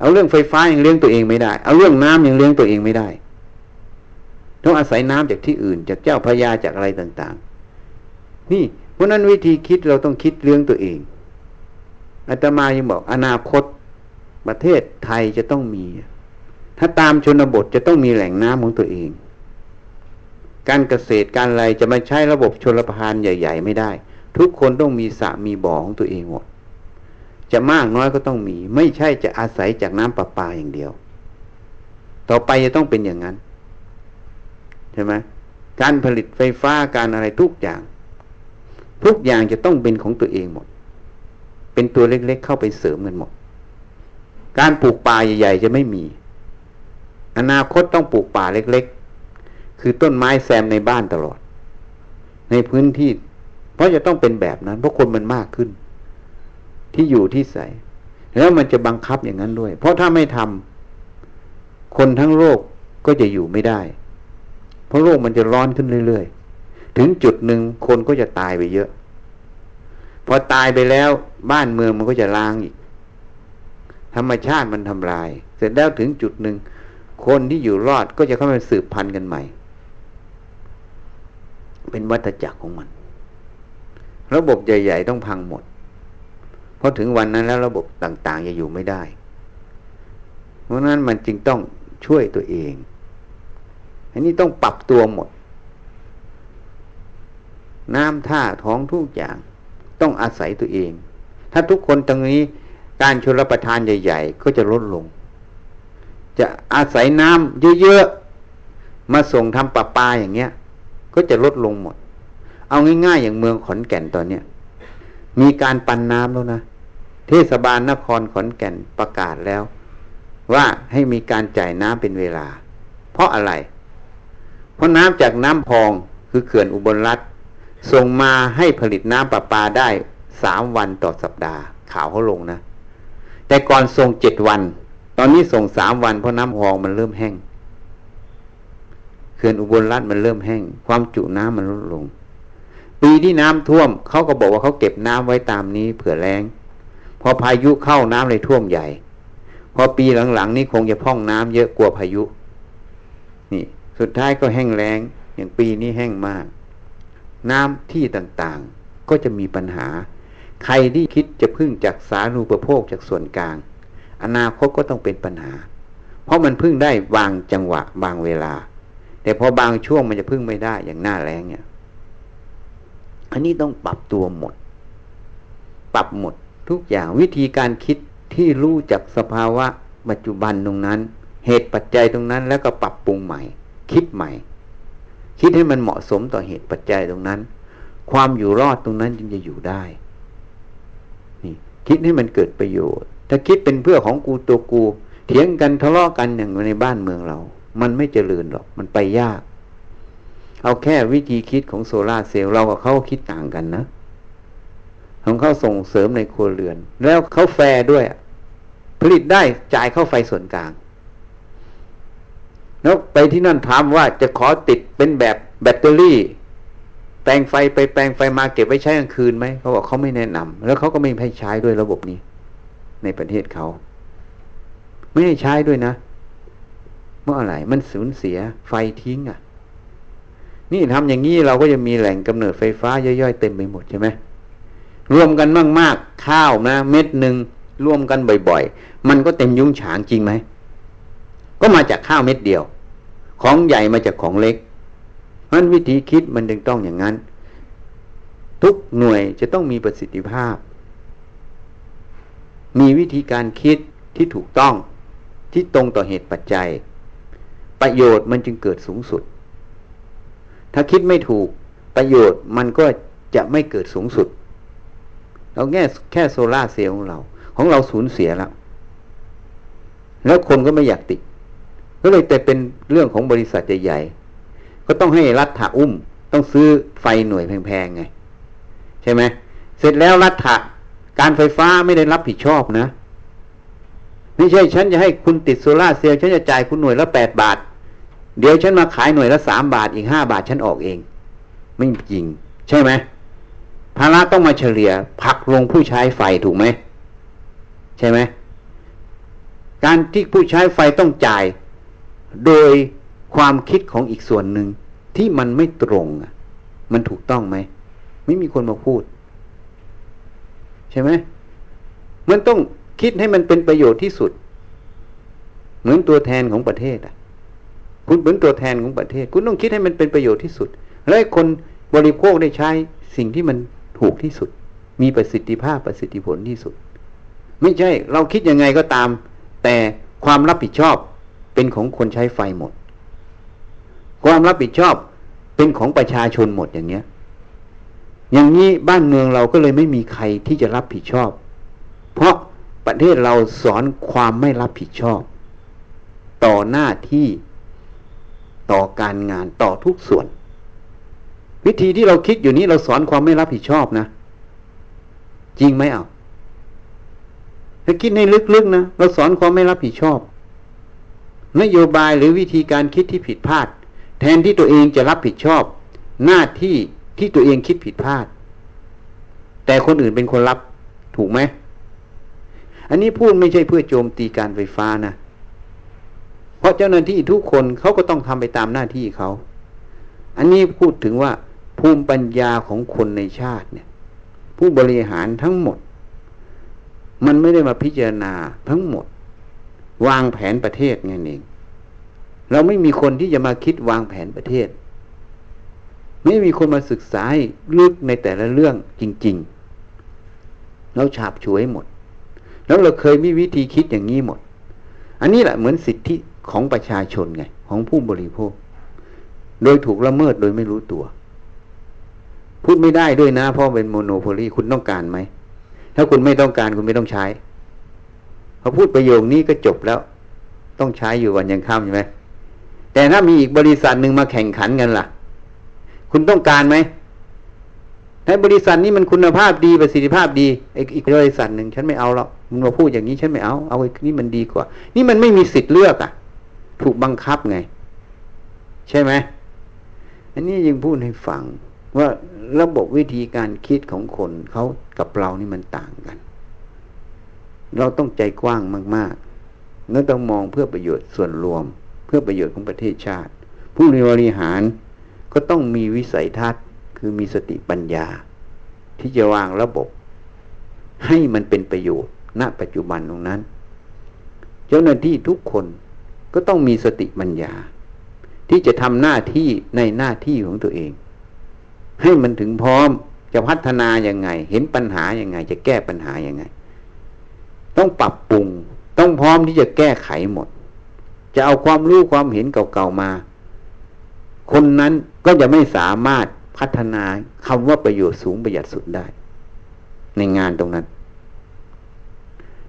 เอาเรื่องไฟฟ้ายังเลี้ยงตัวเองไม่ได้ เอาเรื่องน้ำยังเลี้ยงตัวเองไม่ได้ต้องอาศัยน้ำจากที่อื่น จากเจ้าพระยาจากอะไรต่าง ๆ นี่เพราะนั้นวิธีคิดเราต้องคิดเลี้ยงตัวเอง อาตมายังบอกอนาคตประเทศไทยจะต้องมี ถ้าตามชนบทจะต้องมีแหล่งน้ำของตัวเอง การเกษตรการอะไรจะไมาใช้ระบบชนประทานใหญ่ ๆ ไม่ได้ ทุกคนต้องมีสระมีบ่อของตัวเองหมดจะมากน้อยก็ต้องมี ไม่ใช่จะอาศัยจากน้ำประปาอย่างเดียว ต่อไปจะต้องเป็นอย่างนั้นใช่ไหมการผลิตไฟฟ้าการอะไรทุกอย่าง ทุกอย่างจะต้องเป็นของตัวเองหมด เป็นตัวเล็กๆเข้าไปเสริมกันหมด การปลูกป่าใหญ่ ๆ จะไม่มี อนาคตต้องปลูกป่าเล็กๆ คือต้นไม้แซมในบ้านตลอด ในพื้นที่ เพราะจะต้องเป็นแบบนั้น เพราะคนมันมากขึ้น ที่อยู่ที่ใส่แล้วมันจะบังคับอย่างนั้นด้วย เพราะถ้าไม่ทำคนทั้งโลกก็จะอยู่ไม่ได้ เพราะโลกมันจะร้อนขึ้นเรื่อยๆ ถึงจุดหนึ่งคนก็จะตายไปเยอะ พอตายไปแล้วบ้านเมืองมันก็จะล้างอีก ธรรมชาติมันทำลาย เสร็จแล้วถึงจุดหนึ่ง คนที่อยู่รอดก็จะเข้ามาสืบพันธุ์กันใหม่ เป็นวัฏจักรของมัน ระบบใหญ่ ๆ ต้องพังหมด เพราะถึงวันนั้นแล้วระบบต่าง ๆ จะอยู่ไม่ได้ เพราะนั้นมันจึงต้องช่วยตัวเอง อันนี้ต้องปรับตัวหมด น้ำท่าท้องทุกอย่าง ต้องอาศัยตัวเอง ถ้าทุกคนตรงนี้การชลประทานใหญ่ ๆ ก็จะลดลง จะอาศัยน้ำเยอะๆมาส่งทำประปาอย่างเงี้ย ก็จะลดลงหมด เอาง่ายๆอย่างเมืองขอนแก่นตอนเนี้ยมีการปันน้ำแล้วนะเทศบาลนครขอนแก่นประกาศแล้ว ว่าให้มีการจ่ายน้ำเป็นเวลา เพราะอะไร เพราะน้ำจากน้ำพองคือเขื่อนอุบลรัฐ ส่งมาให้ผลิตน้ำประปาได้สามวันต่อสัปดาห์ ข่าวเขาลงนะ แต่ก่อนส่งเจ็ดวัน ตอนนี้ส่งสามวันเพราะน้ำพองมันเริ่มแห้งเขื่อนอุบลรัฐมันเริ่มแห้ง ความจุน้ำมันลดลง ปีที่น้ำท่วมเขาก็บอกว่าเขาเก็บน้ำไว้ตามนี้เผื่อแรงพอพายุเข้าน้ำเลยท่วมใหญ่พพอปีหลังๆนี่คงจะพ่องน้ำเยอะกลัวพายุ นี่ สุดท้ายก็แห้งแล้งอย่างปีนี้แห้งมาก น้ำที่ต่างๆ ก็จะมีปัญหา ใครที่คิดจะพึ่งจากสาธารณูปโภคจากส่วนกลาง อนาคตก็ต้องเป็นปัญหา เพราะมันพึ่งได้บางจังหวะบางเวลา แต่พอบางช่วงมันจะพึ่งไม่ได้อย่างหน้าแรงเนี่ย อันนี้ต้องปรับตัวหมด ปรับหมดทุกอย่างวิธีการคิดที่รู้จักสภาวะปัจจุบันตรงนั้น เหตุปัจจัยตรงนั้นแล้วก็ปรับปรุงใหม่ คิดใหม่ คิดให้มันเหมาะสมต่อเหตุปัจจัยตรงนั้น ความอยู่รอดตรงนั้นจึงจะอยู่ได้นี่คิดให้มันเกิดประโยชน์ ถ้าคิดเป็นเพื่อของกูตัวกู เถียงกันทะเลาะกันอย่างในบ้านเมืองเรา มันไม่เจริญหรอกมันไปยาก เอาแค่วิธีคิดของโซลาเซลล์เรากับเขาคิดต่างกันนะของเขาส่งเสริมในครัวเรือน แล้วเขาแฟร์ด้วย ผลิตได้จ่ายเข้าไฟส่วนกลาง แล้วไปที่นั่นถามว่าจะขอติดเป็นแบบแบตเตอรี่ แปลงไฟไปแปลงไฟมาเก็บไว้ใช้กลางคืนไหมเขาบอกเขาไม่แนะนำแล้วเขาก็ไม่ให้ใช้ด้วยระบบนี้ ในประเทศเขา ไม่ให้ใช้ด้วยนะเมื่ออะไรมันสูญเสียไฟทิ้งอะ นี่ทำอย่างนี้เราก็จะมีแหล่งกำเนิดไฟฟ้าย่อยๆเต็มไปหมดใช่ไหมรวมกันมากๆข้าวนะเม็ดหนึ่งรวมกันบ่อย ๆ มันก็เต็มยุ้งฉางจริงไหมก็มาจากข้าวเม็ดเดียว ของใหญ่มาจากของเล็กมันวิธีคิดมันจึงต้องอย่างนั้น ทุกหน่วยจะต้องมีประสิทธิภาพ มีวิธีการคิดที่ถูกต้องที่ตรงต่อเหตุปัจจัย ประโยชน์มันจึงเกิดสูงสุด ถ้าคิดไม่ถูกประโยชน์มันก็จะไม่เกิดสูงสุด เราแค่แค่โซล่าเซลล์ของเรา ของเราสูญเสียแล้ว แล้วคนก็ไม่อยากติด ก็เลยแต่เป็นเรื่องของบริษัทใหญ่ๆก็ต้องให้รัฐะอุ้ม ต้องซื้อไฟหน่วยแพงๆไง ใช่ไหมเสร็จแล้วรัฐะการไฟฟ้าไม่ได้รับผิดชอบนะไม่ใช่ฉันจะให้คุณติดโซล่าเซลล์ฉันจะจ่ายคุณหน่วยละแปดบาท เดี๋ยวฉันมาขายหน่วยละสามบาทอีกห้าบาทฉันออกเอง ไม่จริง ใช่ไหมภาระต้องมาเฉลี่ยพักลงผู้ใช้ไฟถูกไหม ใช่ไหม การที่ผู้ใช้ไฟต้องจ่าย โดยความคิดของอีกส่วนหนึ่งที่มันไม่ตรงมันถูกต้องไหม ไม่มีคนมาพูด ใช่ไหมมันต้องคิดให้มันเป็นประโยชน์ที่สุด เหมือนตัวแทนของประเทศอะ คุณเป็นตัวแทนของประเทศ คุณต้องคิดให้มันเป็นประโยชน์ที่สุด และคนบริโภคได้ใช้สิ่งที่มันถูกที่สุด มีประสิทธิภาพประสิทธิผลที่สุด ไม่ใช่ เราคิดยังไงก็ตาม แต่ความรับผิดชอบ เป็นของคนใช้ไฟหมด ความรับผิดชอบเป็นของประชาชนหมดอย่างเนี้ย อย่างนี้บ้านเมืองเราก็เลยไม่มีใครที่จะรับผิดชอบ เพราะประเทศเราสอนความไม่รับผิดชอบ ต่อหน้าที่ต่อการงานต่อทุกส่วน วิธีที่เราคิดอยู่นี้เราสอนความไม่รับผิดชอบนะ จริงไหมเอาถ้าคิดในลึกๆนะเราสอนความไม่รับผิดชอบ นโยบายหรือวิธีการคิดที่ผิดพลาด แทนที่ตัวเองจะรับผิดชอบ หน้าที่ที่ตัวเองคิดผิดพลาด แต่คนอื่นเป็นคนรับถูกไหมอันนี้พูดไม่ใช่เพื่อโจมตีการไฟฟ้านะเพราะเจ้าหน้าที่ทุกคนเขาก็ต้องทำไปตามหน้าที่เขา อันนี้พูดถึงว่าภูมิปัญญาของคนในชาติเนี่ย ผู้บริหารทั้งหมด มันไม่ได้มาพิจารณาทั้งหมด วางแผนประเทศไงเอง เราไม่มีคนที่จะมาคิดวางแผนประเทศ ไม่มีคนมาศึกษาลึกในแต่ละเรื่องจริง ๆ เราฉาบฉวยหมด แล้วเราเคยมีวิธีคิดอย่างนี้หมด อันนี้แหละเหมือนสิทธิของประชาชนไง ของผู้บริโภค โดยถูกละเมิดโดยไม่รู้ตัว พูดไม่ได้ด้วยนะเพราะเป็นโมโนโพลีคุณต้องการไหม ถ้าคุณไม่ต้องการคุณไม่ต้องใช้ พอพูดประโยคนี้ก็จบแล้ว ต้องใช้อยู่วันยังค่ำใช่ไหมแต่ถ้ามีอีกบริษัทหนึ่งมาแข่งขันกันล่ะ คุณต้องการไหมถ้าบริษัทนี้มันคุณภาพดีประสิทธิภาพดีอีกบริษัทหนึ่งฉันไม่เอาหรอกมึงมาพูดอย่างนี้ฉันไม่เอาเอาไอ้นี่มันดีกว่า นี่มันไม่มีสิทธิ์เลือกอะ ถูกบังคับไง ใช่ไหมอันนี้ยังพูดให้ฟังว่าระบบวิธีการคิดของคนเขากับเรานี่มันต่างกัน เราต้องใจกว้างมากนั่นต้องมองเพื่อประโยชน์ส่วนรวม เพื่อประโยชน์ของประเทศชาติ ผู้บริหารก็ต้องมีวิสัยทัศน์ คือมีสติปัญญา ที่จะวางระบบ ให้มันเป็นประโยชน์ณปัจจุบันตรงนั้น เจ้าหน้าที่ทุกคนก็ต้องมีสติปัญญา ที่จะทำหน้าที่ในหน้าที่ของตัวเอง ให้มันถึงพร้อมจะพัฒนาอย่างไง เห็นปัญหาอย่างไง จะแก้ปัญหาอย่างไง ต้องปรับปรุง ต้องพร้อมที่จะแก้ไขหมด จะเอาความรู้ความเห็นเก่าๆมา คนนั้นก็จะไม่สามารถพัฒนาคำว่าประโยชน์สูงประหยัดสุดได้ ในงานตรงนั้น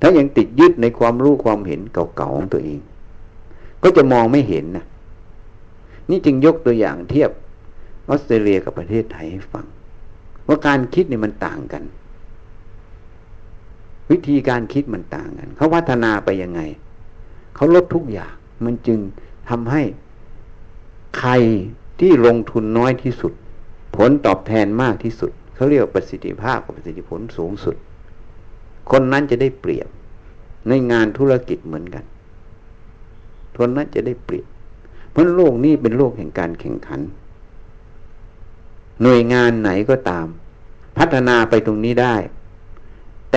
ถ้ายังติดยึดในความรู้ความเห็นเก่าๆของตัวเอง ก็จะมองไม่เห็นนะนี่จึงยกตัวอย่างเทียบออสเตรเลียกับประเทศไทยให้ฟัง ว่าการคิดนี่มันต่างกัน วิธีการคิดมันต่างกันเขาพัฒนาไปยังไงเขาลดทุกอย่าง มันจึงทำให้ใครที่ลงทุนน้อยที่สุด ผลตอบแทนมากที่สุดเขาเรียกประสิทธิภาพกับประสิทธิผลสูงสุด คนนั้นจะได้เปรียบในงานธุรกิจเหมือนกันคนนั้นจะได้เปรียบเพราะโลกนี้เป็นโลกแห่งการแข่งขัน หน่วยงานไหนก็ตาม พัฒนาไปตรงนี้ได้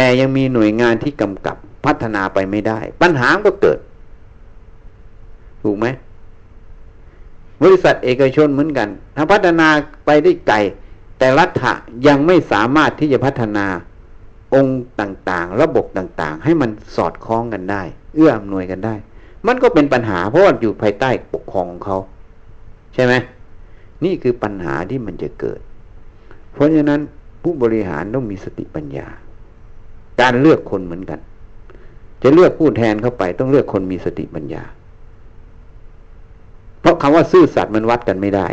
แต่ยังมีหน่วยงานที่กำกับพัฒนาไปไม่ได้ ปัญหาก็เกิด ถูกไหมบริษัทเอกชนเหมือนกันถ้าพัฒนาไปได้ไกลแต่รัฐะยังไม่สามารถที่จะพัฒนาองค์ต่างๆ ระบบต่างๆ ให้มันสอดคล้องกันได้ เอื้ออำนวยกันได้ มันก็เป็นปัญหาเพราะว่าอยู่ภายใต้ปกครองของเขา ใช่ไหมนี่คือปัญหาที่มันจะเกิด เพราะฉะนั้นผู้บริหารต้องมีสติปัญญา การเลือกคนเหมือนกัน จะเลือกผู้แทนเข้าไป ต้องเลือกคนมีสติปัญญา เพราะคำว่าซื่อสัตย์มันวัดกันไม่ได้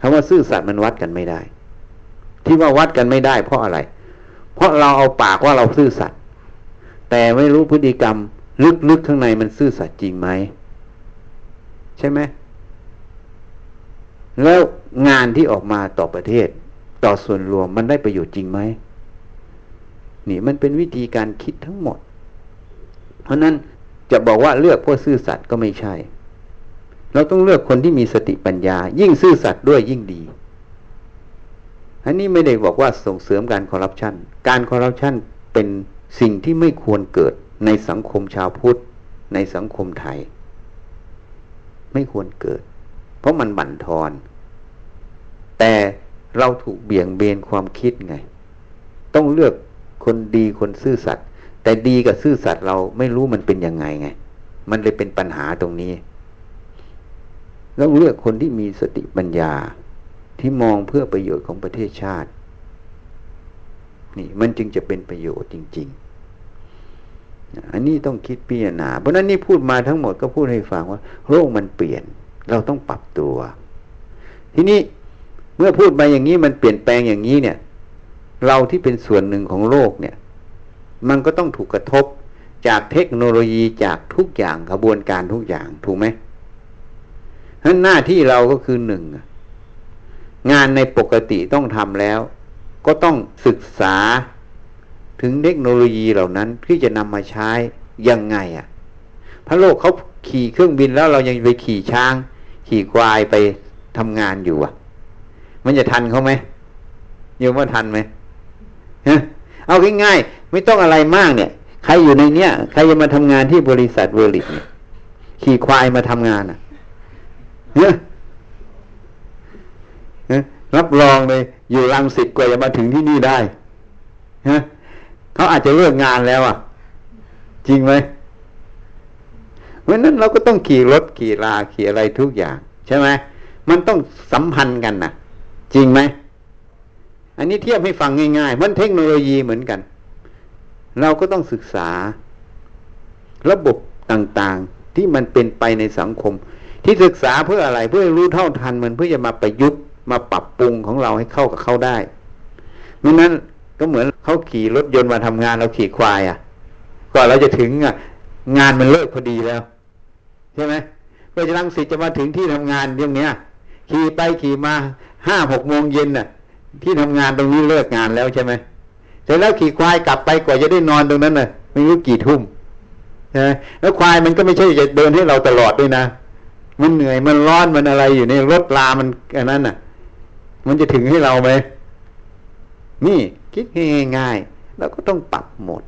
คำว่าซื่อสัตย์มันวัดกันไม่ได้ ที่ว่าวัดกันไม่ได้ เพราะอะไร เพราะเราเอาปากว่าเราซื่อสัตย์แต่ไม่รู้พฤติกรรม ลึกๆข้างในมันซื่อสัตย์จริงไหมใช่ไหมแล้วงานที่ออกมาต่อประเทศ ต่อส่วนรวมมันได้ประโยชน์จริงไหม นี่มันเป็นวิธีการคิดทั้งหมด เพราะนั้นจะบอกว่าเลือกพราะซื่อสัตย์ก็ไม่ใช่ เราต้องเลือกคนที่มีสติปัญญา ยิ่งซื่อสัตย์ด้วยยิ่งดี อันนี้ไม่ได้บอกว่าส่งเสริมการคอร์รัปชัน การคอร์รัปชันเป็นสิ่งที่ไม่ควรเกิดในสังคมชาวพุทธ ในสังคมไทย ไม่ควรเกิด เพราะมันบั่นทอน แต่เราถูกเบี่ยงเบนความคิดไง ต้องเลือก คนดีคนซื่อสัตย์แต่ดีกับซื่อสัตย์เราไม่รู้มันเป็นยังไงไง มันเลยเป็นปัญหาตรงนี้ต้องเลือกคนที่มีสติปัญญาที่มองเพื่อประโยชน์ของประเทศชาติ นี่มันจึงจะเป็นประโยชน์จริง ๆ อันนี้ต้องคิดพิจารณาเพราะนั้นนี่พูดมาทั้งหมดก็พูดให้ฟังว่า โลกมันเปลี่ยน เราต้องปรับตัว ทีนี้เมื่อพูดมาอย่างนี้มันเปลี่ยนแปลงอย่างนี้เนี่ย เราที่เป็นส่วนหนึ่งของโลกเนี่ย มันก็ต้องถูกกระทบจากเทคโนโลยีจากทุกอย่างกระบวนการทุกอย่างถูกไหมนั้นหน้าที่เราก็คือหนึ่งงานในปกติต้องทำแล้ว ก็ต้องศึกษาถึงเทคโนโลยีเหล่านั้นที่จะนำมาใช้ยังไงอะ่ะ พระโลกเขาขี่เครื่องบินแล้วเรายังไปขี่ช้าง ขี่ควายไปทำงานอยู่อะ มันจะทันเขาไหมโยมว่าทันไหม เอาง่ายๆไม่ต้องอะไรมากเนี่ย ใครอยู่ในเนี้ยใครจะมาทำงานที่บริษัทเวลิกเนี่ย ขี่ควายมาทำงานอะเนี่ยรับรองเลย อยู่รังสิตกว่าจะมาถึงที่นี่ได้ฮะเขาอาจจะเลิกงานแล้วอะ จริงไหมเพราะนั้นเราก็ต้องขี่รถขี่ลาขี่อะไรทุกอย่าง ใช่ไหมมันต้องสัมพันธ์กันนะจริงไหม อันนี้เทียบให้ฟังง่ายๆ มันเทคโนโลยีเหมือนกัน เราก็ต้องศึกษา ระบบต่างๆ ที่มันเป็นไปในสังคม ที่ศึกษาเพื่ออะไรเพื่อรู้เท่าทันมันเพื่อจะมาประยุกต์มาปรับปรุงของเราให้เข้ากับเขาได้เมื่นั้นก็เหมือนเขาขี่รถยนต์มาทำงานเราขี่ควายอะก่อนเราจะถึงอะ งานมันเลิกพอดีแล้ว ใช่ไหมเพื่อจะรังสิตจะมาถึงที่ทำงานเรื่องเนี้ยขี่ไปขี่มาห้าหกโมงเย็นน่ะ ที่ทำงานตรงนี้เลิกงานแล้วใช่ไหมเสร็จแล้วขี่ควายกลับไปกว่าจะได้นอนตรงนั้นน่ะไม่รู้กี่ทุ่มใช่แล้วควายมันก็ไม่ใช่จะเดินให้เราตลอดด้วยนะมันเหนื่อยมันร้อนมันอะไรอยู่ในรถลามันอันนั้นน่ะ มันจะถึงให้เราไหมนี่คิดง่ายๆแล้วก็ต้องปรับหมด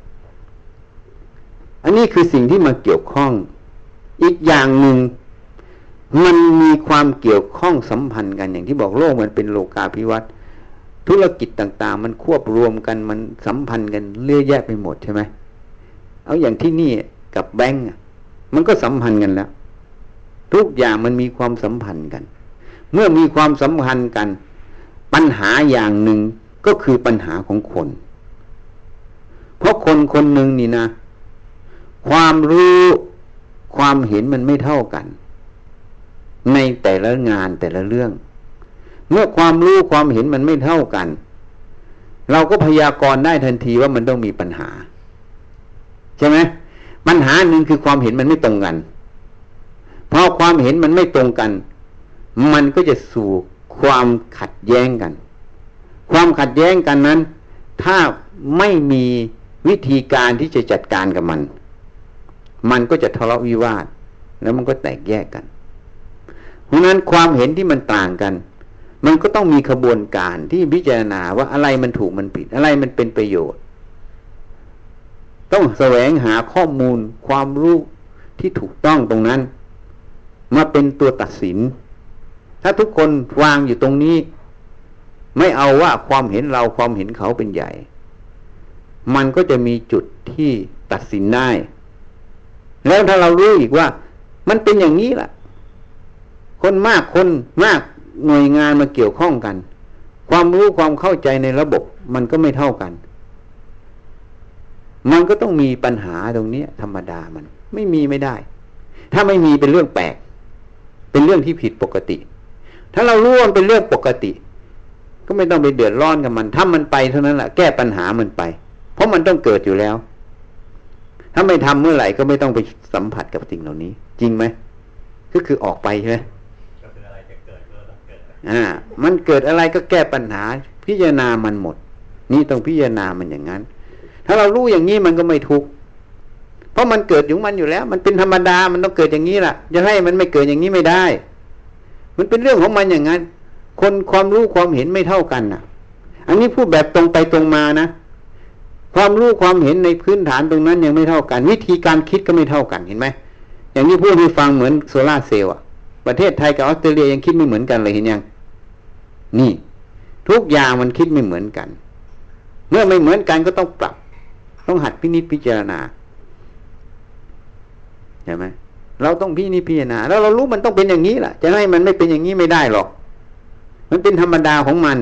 อันนี้คือสิ่งที่มาเกี่ยวข้อง อีกอย่างหนึ่งมันมีความเกี่ยวข้องสัมพันธ์กันอย่างที่บอกโลกมันเป็นโลกาภิวัตน์ ธุรกิจต่างๆ มันควบรวมกันมันสัมพันธ์กันเรื่อยแยะไปหมดใช่ไหมเอาอย่างที่นี่กับแบงก์มันก็สัมพันธ์กันแล้ว ทุกอย่างมันมีความสัมพันธ์กัน เมื่อมีความสัมพันธ์กัน ปัญหาอย่างหนึ่งก็คือปัญหาของคน เพราะคนคนหนึ่งนี่นะ ความรู้ความเห็นมันไม่เท่ากัน ในแต่ละงานแต่ละเรื่อง เมื่อความรู้ความเห็นมันไม่เท่ากัน เราก็พยากรณ์ได้ทันทีว่ามันต้องมีปัญหา ใช่ไหมปัญหาหนึ่งคือความเห็นมันไม่ตรงกันพอความเห็นมันไม่ตรงกัน มันก็จะสู่ความขัดแย้งกัน ความขัดแย้งกันนั้น ถ้าไม่มีวิธีการที่จะจัดการกับมัน มันก็จะทะเลาะวิวาท แล้วมันก็แตกแยกกัน เพราะนั้นความเห็นที่มันต่างกัน มันก็ต้องมีขบวนการที่พิจารณาว่าอะไรมันถูกมันผิด อะไรมันเป็นประโยชน์ ต้องแสวงหาข้อมูลความรู้ที่ถูกต้องตรงนั้น มาเป็นตัวตัดสิน ถ้าทุกคนวางอยู่ตรงนี้ ไม่เอาว่าความเห็นเราความเห็นเขาเป็นใหญ่ มันก็จะมีจุดที่ตัดสินได้ แล้วถ้าเรารู้อีกว่า มันเป็นอย่างนี้ล่ะ คนมากคนมาก หน่วยงานมาเกี่ยวข้องกัน ความรู้ความเข้าใจในระบบมันก็ไม่เท่ากัน มันก็ต้องมีปัญหาตรงนี้ธรรมดามัน ไม่มีไม่ได้ ถ้าไม่มีเป็นเรื่องแปลก เป็นเรื่องที่ผิดปกติ ถ้าเรารู้ว่าเป็นเรื่องปกติ ก็ไม่ต้องไปเดือดร้อนกับมันถ้ามันไปเท่านั้นแหละแก้ปัญหามันไป เพราะมันต้องเกิดอยู่แล้ว ถ้าไม่ทำเมื่อไหร่ก็ไม่ต้องไปสัมผัสกับสิ่งเหล่านี้ จริงไหมก็คือออกไปใช่ไหมก็คืออะไรจะเกิดก็ต้ อ่ามันเกิดอะไรก็แก้ปัญหา พิจารณามันหมด นี่ต้องพิจารณามันอย่างนั้น ถ้าเรารู้อย่างนี้มันก็ไม่ทุกข์เพราะมันเกิดอยู่มันอยู่แล้ว มันเป็นธรรมดามันต้องเกิดอย่างนี้แหละจะให้มันไม่เกิดอย่างนี้ไม่ได้ มันเป็นเรื่องของมันอย่างนั้น คนความรู้ความเห็นไม่เท่ากันนะอันนี้พูดแบบตรงไปตรงมานะความรู้ความเห็นในพื้นฐานตรงนั้นยังไม่เท่ากัน วิธีการคิดก็ไม่เท่ากันเห็นไหมอย่างนี้พูดให้ฟังเหมือนโซลาเซลล์อะประเทศไทยกับออสเตรเลียยังคิดไม่เหมือนกันเลยเห็นยัง นี่ ทุกอย่างมันคิดไม่เหมือนกัน เมื่อไม่เหมือนกันก็ต้องปรับ ต้องหัดพินิจพิจารณาใช่ไหมเราต้องพี่นี่พิจารณาแล้วเรารู้มันต้องเป็นอย่างนี้แหละจะให้มันไม่เป็นอย่างนี้ไม่ได้หรอก มันเป็นธรรมดาของมัน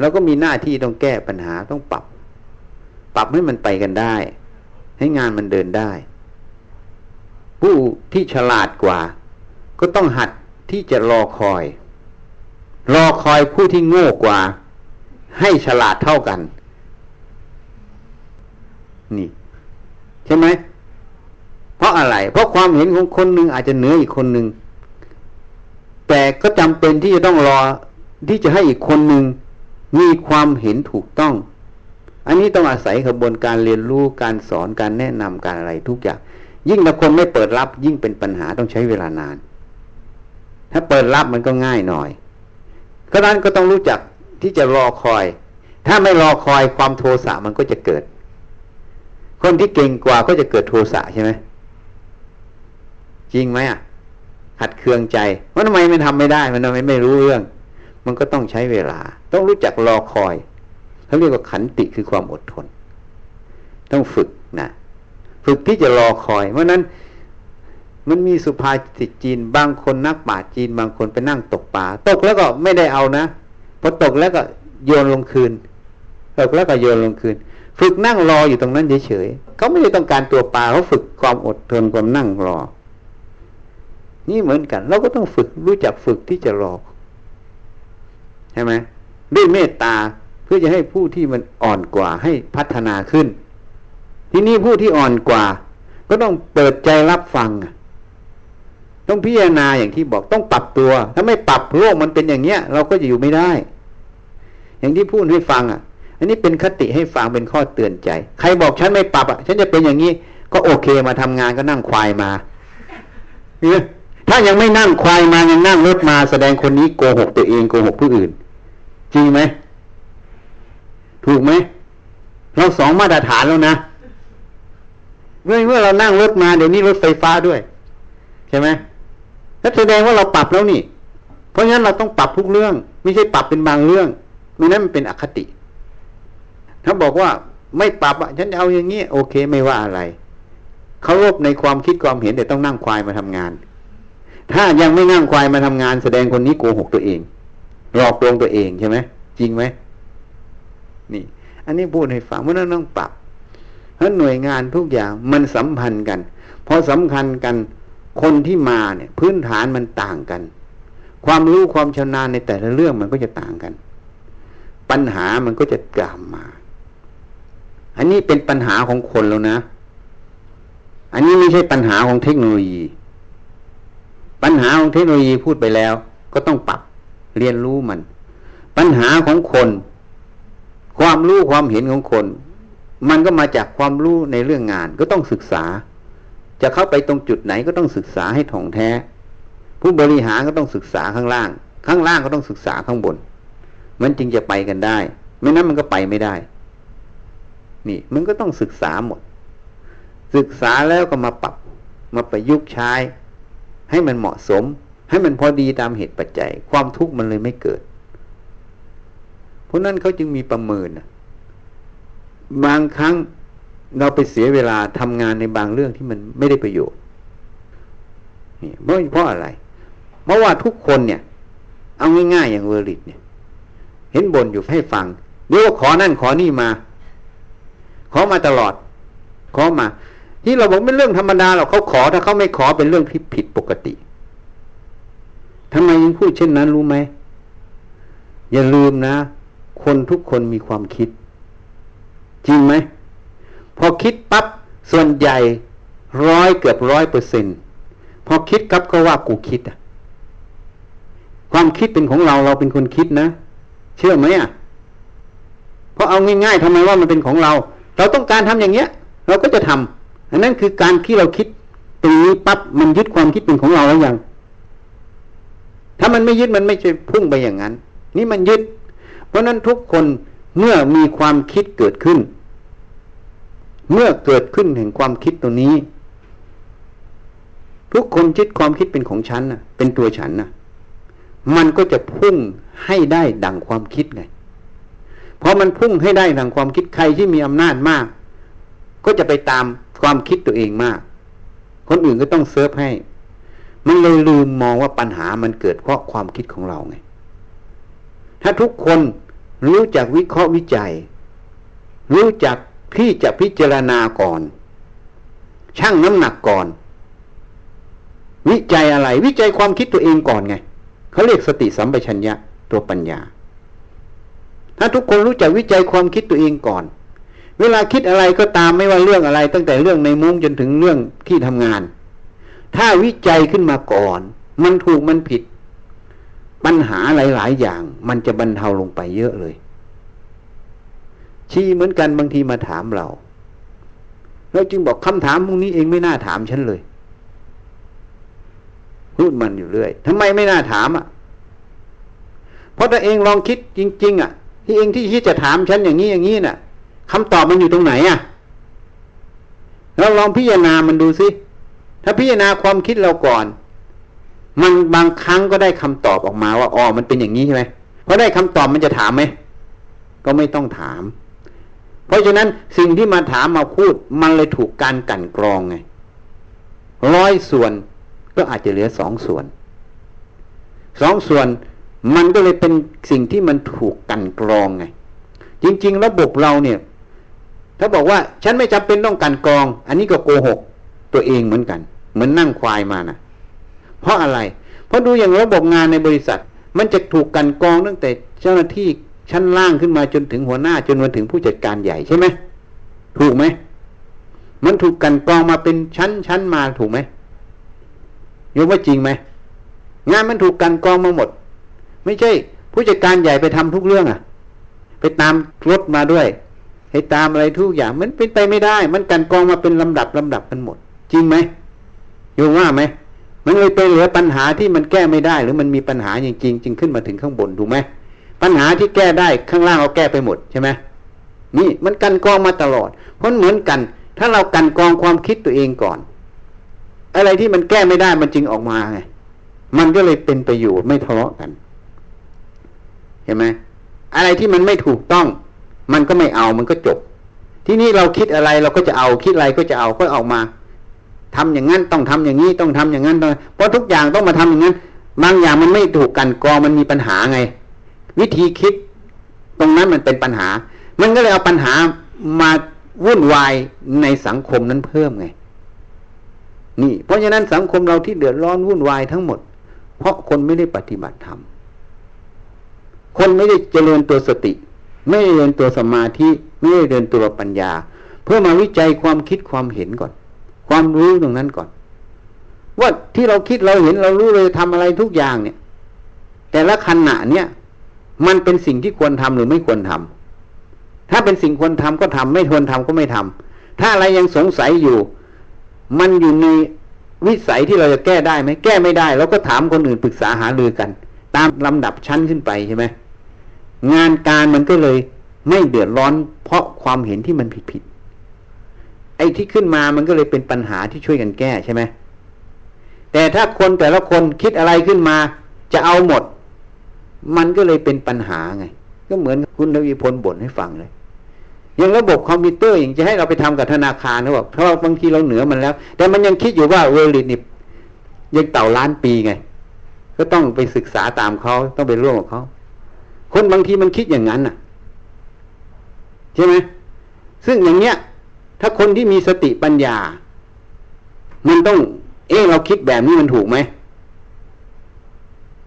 เราก็มีหน้าที่ต้องแก้ปัญหาต้องปรับ ปรับให้มันไปกันได้ ให้งานมันเดินได้ ผู้ที่ฉลาดกว่า ก็ต้องหัดที่จะรอคอย รอคอยผู้ที่โง่กว่า ให้ฉลาดเท่ากัน นี่ ใช่ไหมเพราะอะไร เพราะความเห็นของคนหนึ่งอาจจะเหนืออีกคนหนึ่งแต่ก็จำเป็นที่จะต้องรอที่จะให้อีกคนหนึ่งมีความเห็นถูกต้อง อันนี้ต้องอาศัยกระบวนการเรียนรู้การสอนการแนะนำการอะไรทุกอย่าง ยิ่งถ้าคนไม่เปิดรับยิ่งเป็นปัญหาต้องใช้เวลานาน ถ้าเปิดรับมันก็ง่ายหน่อย ก็นั้นก็ต้องรู้จักที่จะรอคอย ถ้าไม่รอคอยความโทสะมันก็จะเกิด คนที่เก่งกว่าก็จะเกิดโทสะใช่ไหมจริงไหมอะหัดเคืองใจว่าทำไมมันทำไม่ได้ มันทำไมไม่รู้เรื่อง มันก็ต้องใช้เวลา ต้องรู้จักรอคอยเขาเรียกว่าขันติคือความอดทน ต้องฝึกนะฝึกที่จะรอคอย เพราะนั้น มันมีสุภาษิตจีน บางคนนักป่าจีน บางคนไปนั่งตกปลาตกแล้วก็ไม่ได้เอานะพอตกแล้วก็โยนลงคืน ตกแล้วก็โยนลงคืน ฝึกนั่งรออยู่ตรงนั้นเฉยๆเขาไม่ได้ต้องการตัวปลาเขาฝึกความอดทนความนั่งรอ นี่เหมือนกัน เราก็ต้องฝึกรู้จักฝึกที่จะรอใช่ไหมด้วยเมตตาเพื่อจะให้ผู้ที่มันอ่อนกว่าให้พัฒนาขึ้น ที่นี้ผู้ที่อ่อนกว่า ก็ต้องเปิดใจรับฟัง ต้องพิจารณาอย่างที่บอกต้องปรับตัว ถ้าไม่ปรับโลกมันเป็นอย่างเนี้ย เราก็จะอยู่ไม่ได้ อย่างที่พูดให้ฟังอะ อันนี้เป็นคติให้ฟังเป็นข้อเตือนใจ ใครบอกฉันไม่ปรับอะฉันจะเป็นอย่างนี้ ก็โอเคมาทำงานก็นั่งควายมาเนี่ยถ้ายังไม่นั่งควายมายังนั่งรถมาแสดงคนนี้โกหกตัวเองโกหกผู้อื่น จริงไหมถูกไหมเราสองมาตรฐานแล้วนะเมื่อเมื่อเรานั่งรถมาเดี๋ยวนี้รถไฟฟ้าด้วย ใช่ไหม แล้วแสดงว่าเราปรับแล้วนี่ เพราะงั้นเราต้องปรับทุกเรื่อง ไม่ใช่ปรับเป็นบางเรื่องไม่นั้นมันเป็นอคติ ถ้าบอกว่าไม่ปรับอะฉันจะเอาอย่างนี้โอเคไม่ว่าอะไรเขารบในความคิดความเห็นแต่ต้องนั่งควายมาทำงาน ถ้ายังไม่นั่งควายมาทำงาน แสดงคนนี้โกหกตัวเอง หลอกลวงตัวเองใช่ไหมจริงไหมนี่ อันนี้พูดให้ฟังว่านั้นต้องปรับเพราะหน่วยงานทุกอย่างมันสัมพันธ์กันพอสำคัญกัน คนที่มาเนี่ย พื้นฐานมันต่างกัน ความรู้ความชำนาญในแต่ละเรื่องมันก็จะต่างกัน ปัญหามันก็จะกลามมา อันนี้เป็นปัญหาของคนแล้วนะ อันนี้ไม่ใช่ปัญหาของเทคโนโลยี ปัญหาของเทคโนโลยีพูดไปแล้ว ก็ต้องปรับเรียนรู้มัน ปัญหาของคน ความรู้ความเห็นของคน มันก็มาจากความรู้ในเรื่องงาน ก็ต้องศึกษา จะเข้าไปตรงจุดไหนก็ต้องศึกษาให้ถ่องแท้ ผู้บริหารก็ต้องศึกษาข้างล่าง ข้างล่างก็ต้องศึกษาข้างบน มันจึงจะไปกันได้ ไม่นั้นมันก็ไปไม่ได้ นี่มันก็ต้องศึกษาหมด ศึกษาแล้วก็มาปรับมาประยุกต์ใช้ ให้มันเหมาะสม ให้มันพอดีตามเหตุปัจจัย ความทุกข์มันเลยไม่เกิดเพราะนั้นเขาจึงมีประเมินบางครั้ง เราไปเสียเวลาทำงานในบางเรื่องที่มันไม่ได้ประโยชน์นี่เพราะเพราะอะไร เพราะว่าทุกคนเนี่ย เอาง่ายๆอย่างเวอร์ลิตเนี่ย เห็นบ่นอยู่ให้ฟังเดี๋ยวขอนั่นขอนี่มา ขอมาตลอด ขอมา ที่เราบอกเป็นเรื่องธรรมดาเราเขาขอถ้าเขาไม่ขอเป็นเรื่องที่ผิดปกติทำไมยังพูดเช่นนั้นรู้ไหมอย่าลืมนะ คนทุกคนมีความคิด จริงไหม พอคิดปั๊บส่วนใหญ่ร้อยเกือบร้อยเปอร์เซ็นพอคิดครับก็ว่ากูคิดอะความคิดเป็นของเราเราเป็นคนคิดนะ เชื่อไหมอะเพราะเอาง่ายๆทำไมว่ามันเป็นของเรา เราต้องการทำอย่างเงี้ย เราก็จะทำอันนั้นคือการที่เราคิดตรงนี้ปั๊บมันยึดความคิดเป็นของเราแล้วยังถ้ามันไม่ยึดมันไม่ใช่พุ่งไปอย่างนั้น นี่มันยึด เพราะนั้นทุกคนเมื่อมีความคิดเกิดขึ้น เมื่อเกิดขึ้นแห่งความคิดตัวนี้ ทุกคนยึดความคิดเป็นของฉันนะเป็นตัวฉันนะมันก็จะพุ่งให้ได้ดังความคิดไงเพอมันพุ่งให้ได้ดังความคิดใครที่มีอำนาจมาก ก็จะไปตามความคิดตัวเองมาก คนอื่นก็ต้องเซิร์ฟให้ มันเลยลืมมองว่าปัญหามันเกิดเพราะความคิดของเราไง ถ้าทุกคนรู้จักวิเคราะห์วิจัย รู้จัก พี่จะพิจารณาก่อน ชั่งน้ำหนักก่อน วิจัยอะไร วิจัยความคิดตัวเองก่อนไงเขาเรียกสติสัมปชัญญะตัวปัญญา ถ้าทุกคนรู้จักวิจัยความคิดตัวเองก่อน เวลาคิดอะไรก็ตามไม่ว่าเรื่องอะไร ตั้งแต่เรื่องในมุ้งจนถึงเรื่องที่ทำงาน ถ้าวิจัยขึ้นมาก่อน มันถูกมันผิด ปัญหาหลาย ๆ อย่าง มันจะบรรเทาลงไปเยอะเลย ชี้เหมือนกันบางทีมาถามเราเราจึงบอกคำถามพวกนี้เองไม่น่าถามฉันเลย พูดมันอยู่เรื่อยทำไมไม่น่าถามอะ เพราะถ้าเองลองคิดจริง ๆ อะ ที่เองที่คิดจะถามฉันอย่างนี้อย่างนี้น่ะคำตอบมันอยู่ตรงไหนอะเราลองพิจารณามันดูสิถ้าพิจารณาความคิดเราก่อน มันบางครั้งก็ได้คำตอบออกมาว่าอ๋อมันเป็นอย่างนี้ใช่ไหมพอได้คำตอบมันจะถามไหมก็ไม่ต้องถาม เพราะฉะนั้นสิ่งที่มาถามมาพูดมันเลยถูกการกันกรองไงร้อยส่วนก็อาจจะเหลือสองส่วนสองส่วนมันก็เลยเป็นสิ่งที่มันถูกกันกรองไง จริง ๆ ระบบเราเนี่ย ถ้าบอกว่าฉันไม่จำเป็นต้องกันกรอง อันนี้ก็โกหกตัวเองเหมือนกัน เหมือนนั่งควายมานะเพราะอะไร เพราะดูอย่างระบบงานในบริษัท มันจะถูกกันกรองตั้งแต่เจ้าหน้าที่ ชั้นล่างขึ้นมาจนถึงหัวหน้า จนมาถึงผู้จัดการใหญ่ใช่ไหมถูกไหมมันถูกกันกองมาเป็นชั้นชั้นมาถูกไหมยกว่าจริงไหมงานมันถูกกันกองมาหมด ไม่ใช่ ผู้จัดการใหญ่ไปทำทุกเรื่องอะไปตามรถมาด้วยให้ตามอะไรทุกอย่างมันเป็นไปไม่ได้ มันกันกองมาเป็นลำดับลำดับกันหมด จริงไหมโยมว่าไหมมันเลยเป็นเหลือปัญหาที่มันแก้ไม่ได้ หรือมันมีปัญหาจริงๆจึงขึ้นมาถึงข้างบนถูกไหม ปัญหาที่แก้ได้ข้างล่างเอาแก้ไปหมดใช่ไหมนี่มันกันกองมาตลอด เพราะเหมือนกัน ถ้าเรากันกองความคิดตัวเองก่อน อะไรที่มันแก้ไม่ได้มันจึงออกมาไงมันก็เลยเป็นประโยชน์ไม่ทะเลาะกันเห็นไหมอะไรที่มันไม่ถูกต้อง มันก็ไม่เอามันก็จบ ที่นี่เราคิดอะไรเราก็จะเอาคิดอะไรก็จะเอาก็ออกมาทำอย่างนั้นต้องทำอย่างนี้ต้องทำอย่างนั้นเพราะทุกอย่างต้องมาทำอย่างนั้น บางอย่างมันไม่ถูกกันกองมันมีปัญหาไง วิธีคิดตรงนั้นมันเป็นปัญหา มันก็เลยเอาปัญหามาวุ่นวายในสังคมนั้นเพิ่มไง นี่ เพราะฉะนั้นสังคมเราที่เดือดร้อนวุ่นวายทั้งหมด เพราะคนไม่ได้ปฏิบัติธรรม คนไม่ได้เจริญตัวสติ ไม่ได้เจรียนตัวสมาธิ ไม่ได้เจรียนตัวปัญญา เพื่อมาวิจัยความคิดความเห็นก่อน ความรู้ตรงนั้นก่อน ว่าที่เราคิดเราเห็นเรารู้เลยทำอะไรทุกอย่างเนี่ย แต่ละขณะเนี่ย มันเป็นสิ่งที่ควรทำหรือไม่ควรทำถ้าเป็นสิ่งควรทำก็ทำไม่ควรทำก็ไม่ทำถ้าอะไรยังสงสัยอยู่ มันอยู่ในวิสัยที่เราจะแก้ได้ไหมแก้ไม่ได้เราก็ถามคนอื่นปรึกษาหารือกัน ตามลำดับชั้นขึ้นไปใช่ไหมงานการมันก็เลยไม่เดือดร้อน เพราะความเห็นที่มันผิดผิดไอ้ที่ขึ้นมามันก็เลยเป็นปัญหาที่ช่วยกันแก้ใช่ไหมแต่ถ้าคนแต่ละคนคิดอะไรขึ้นมา จะเอาหมด มันก็เลยเป็นปัญหาไง ก็เหมือนคุณทวีพลบ่นให้ฟังเลยอย่างระบบคอมพิวเตอร์อย่างจะให้เราไปทำกับธนาคารเขาบอกเพราะบางทีเราเหนือมันแล้ว แต่มันยังคิดอยู่ว่าเวลิตนี่ยังเต่าล้านปีไง ก็ต้องไปศึกษาตามเขาต้องไปร่วมกับเขาคนบางทีมันคิดอย่างนั้นน่ะใช่ไหมซึ่งอย่างเนี้ย ถ้าคนที่มีสติปัญญา มันต้อง เออเราคิดแบบนี้มันถูกไหม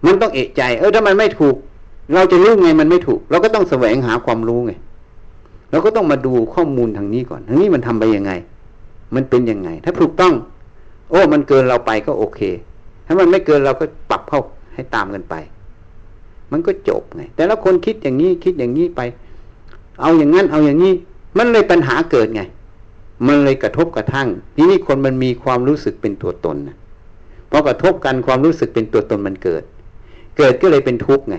มันต้องเอะใจ เออถ้ามันไม่ถูก เราจะรู้ไงมันไม่ถูก เราก็ต้องแสวงหาความรู้ไงเราก็ต้องมาดูข้อมูลทางนี้ก่อนทางนี้มันทำไปยังไง มันเป็นยังไง ถ้าถูกต้อง โอ้ มันเกินเราไปก็โอเค ถ้ามันไม่เกินเราก็ปรับเข้าให้ตามกันไป มันก็จบไงแต่ละคนคิดอย่างนี้คิดอย่างนี้ไป เอาอย่างนั้น เอาอย่างนี้มันเลยปัญหาเกิดไง มันเลยกระทบกระทั่ง ทีนี้คนมันมีความรู้สึกเป็นตัวตนนะพอกระทบกันความรู้สึกเป็นตัวตนมันเกิด เกิดก็เลยเป็นทุกข์ไง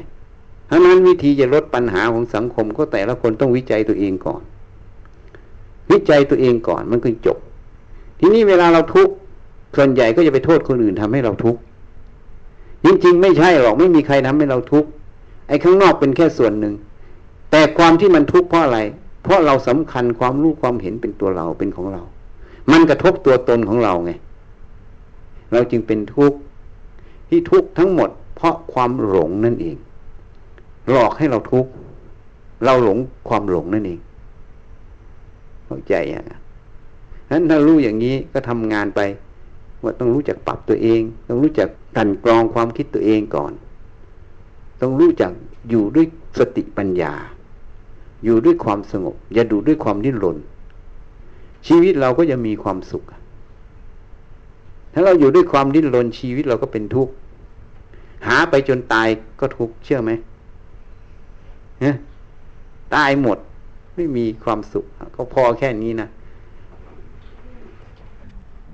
เพราะนั้นวิธีจะลดปัญหาของสังคมก็แต่ละคนต้องวิจัยตัวเองก่อน วิจัยตัวเองก่อนมันก็จบ ทีนี้เวลาเราทุกข์ส่วนใหญ่ก็จะไปโทษคนอื่นทำให้เราทุกข์จริงๆไม่ใช่หรอกไม่มีใครทำให้เราทุกข์ไอ้ข้างนอกเป็นแค่ส่วนหนึ่ง แต่ความที่มันทุกข์เพราะอะไร เพราะเราสำคัญความรู้ความเห็นเป็นตัวเราเป็นของเรา มันกระทบตัวตนของเราไงเราจึงเป็นทุกข์ที่ทุกข์ทั้งหมด ราะความหลงนั่นเอง หลอกให้เราทุกข์เราหลงความหลงนั่นเองเข้าใจอย่างนั้นถ้ารู้อย่างนี้ก็ทำงานไป ว่าต้องรู้จักปรับตัวเอง ต้องรู้จักกันกรองความคิดตัวเองก่อน ต้องรู้จักอยู่ด้วยสติปัญญา อยู่ด้วยความสงบ อย่าดูด้วยความดิ้นรนชีวิตเราก็จะมีความสุข ถ้าเราอยู่ด้วยความดิ้นรนชีวิตเราก็เป็นทุกข์ หาไปจนตายก็ทุกข์เชื่อไหมตายหมด ไม่มีความสุข ก็พอแค่นี้นะ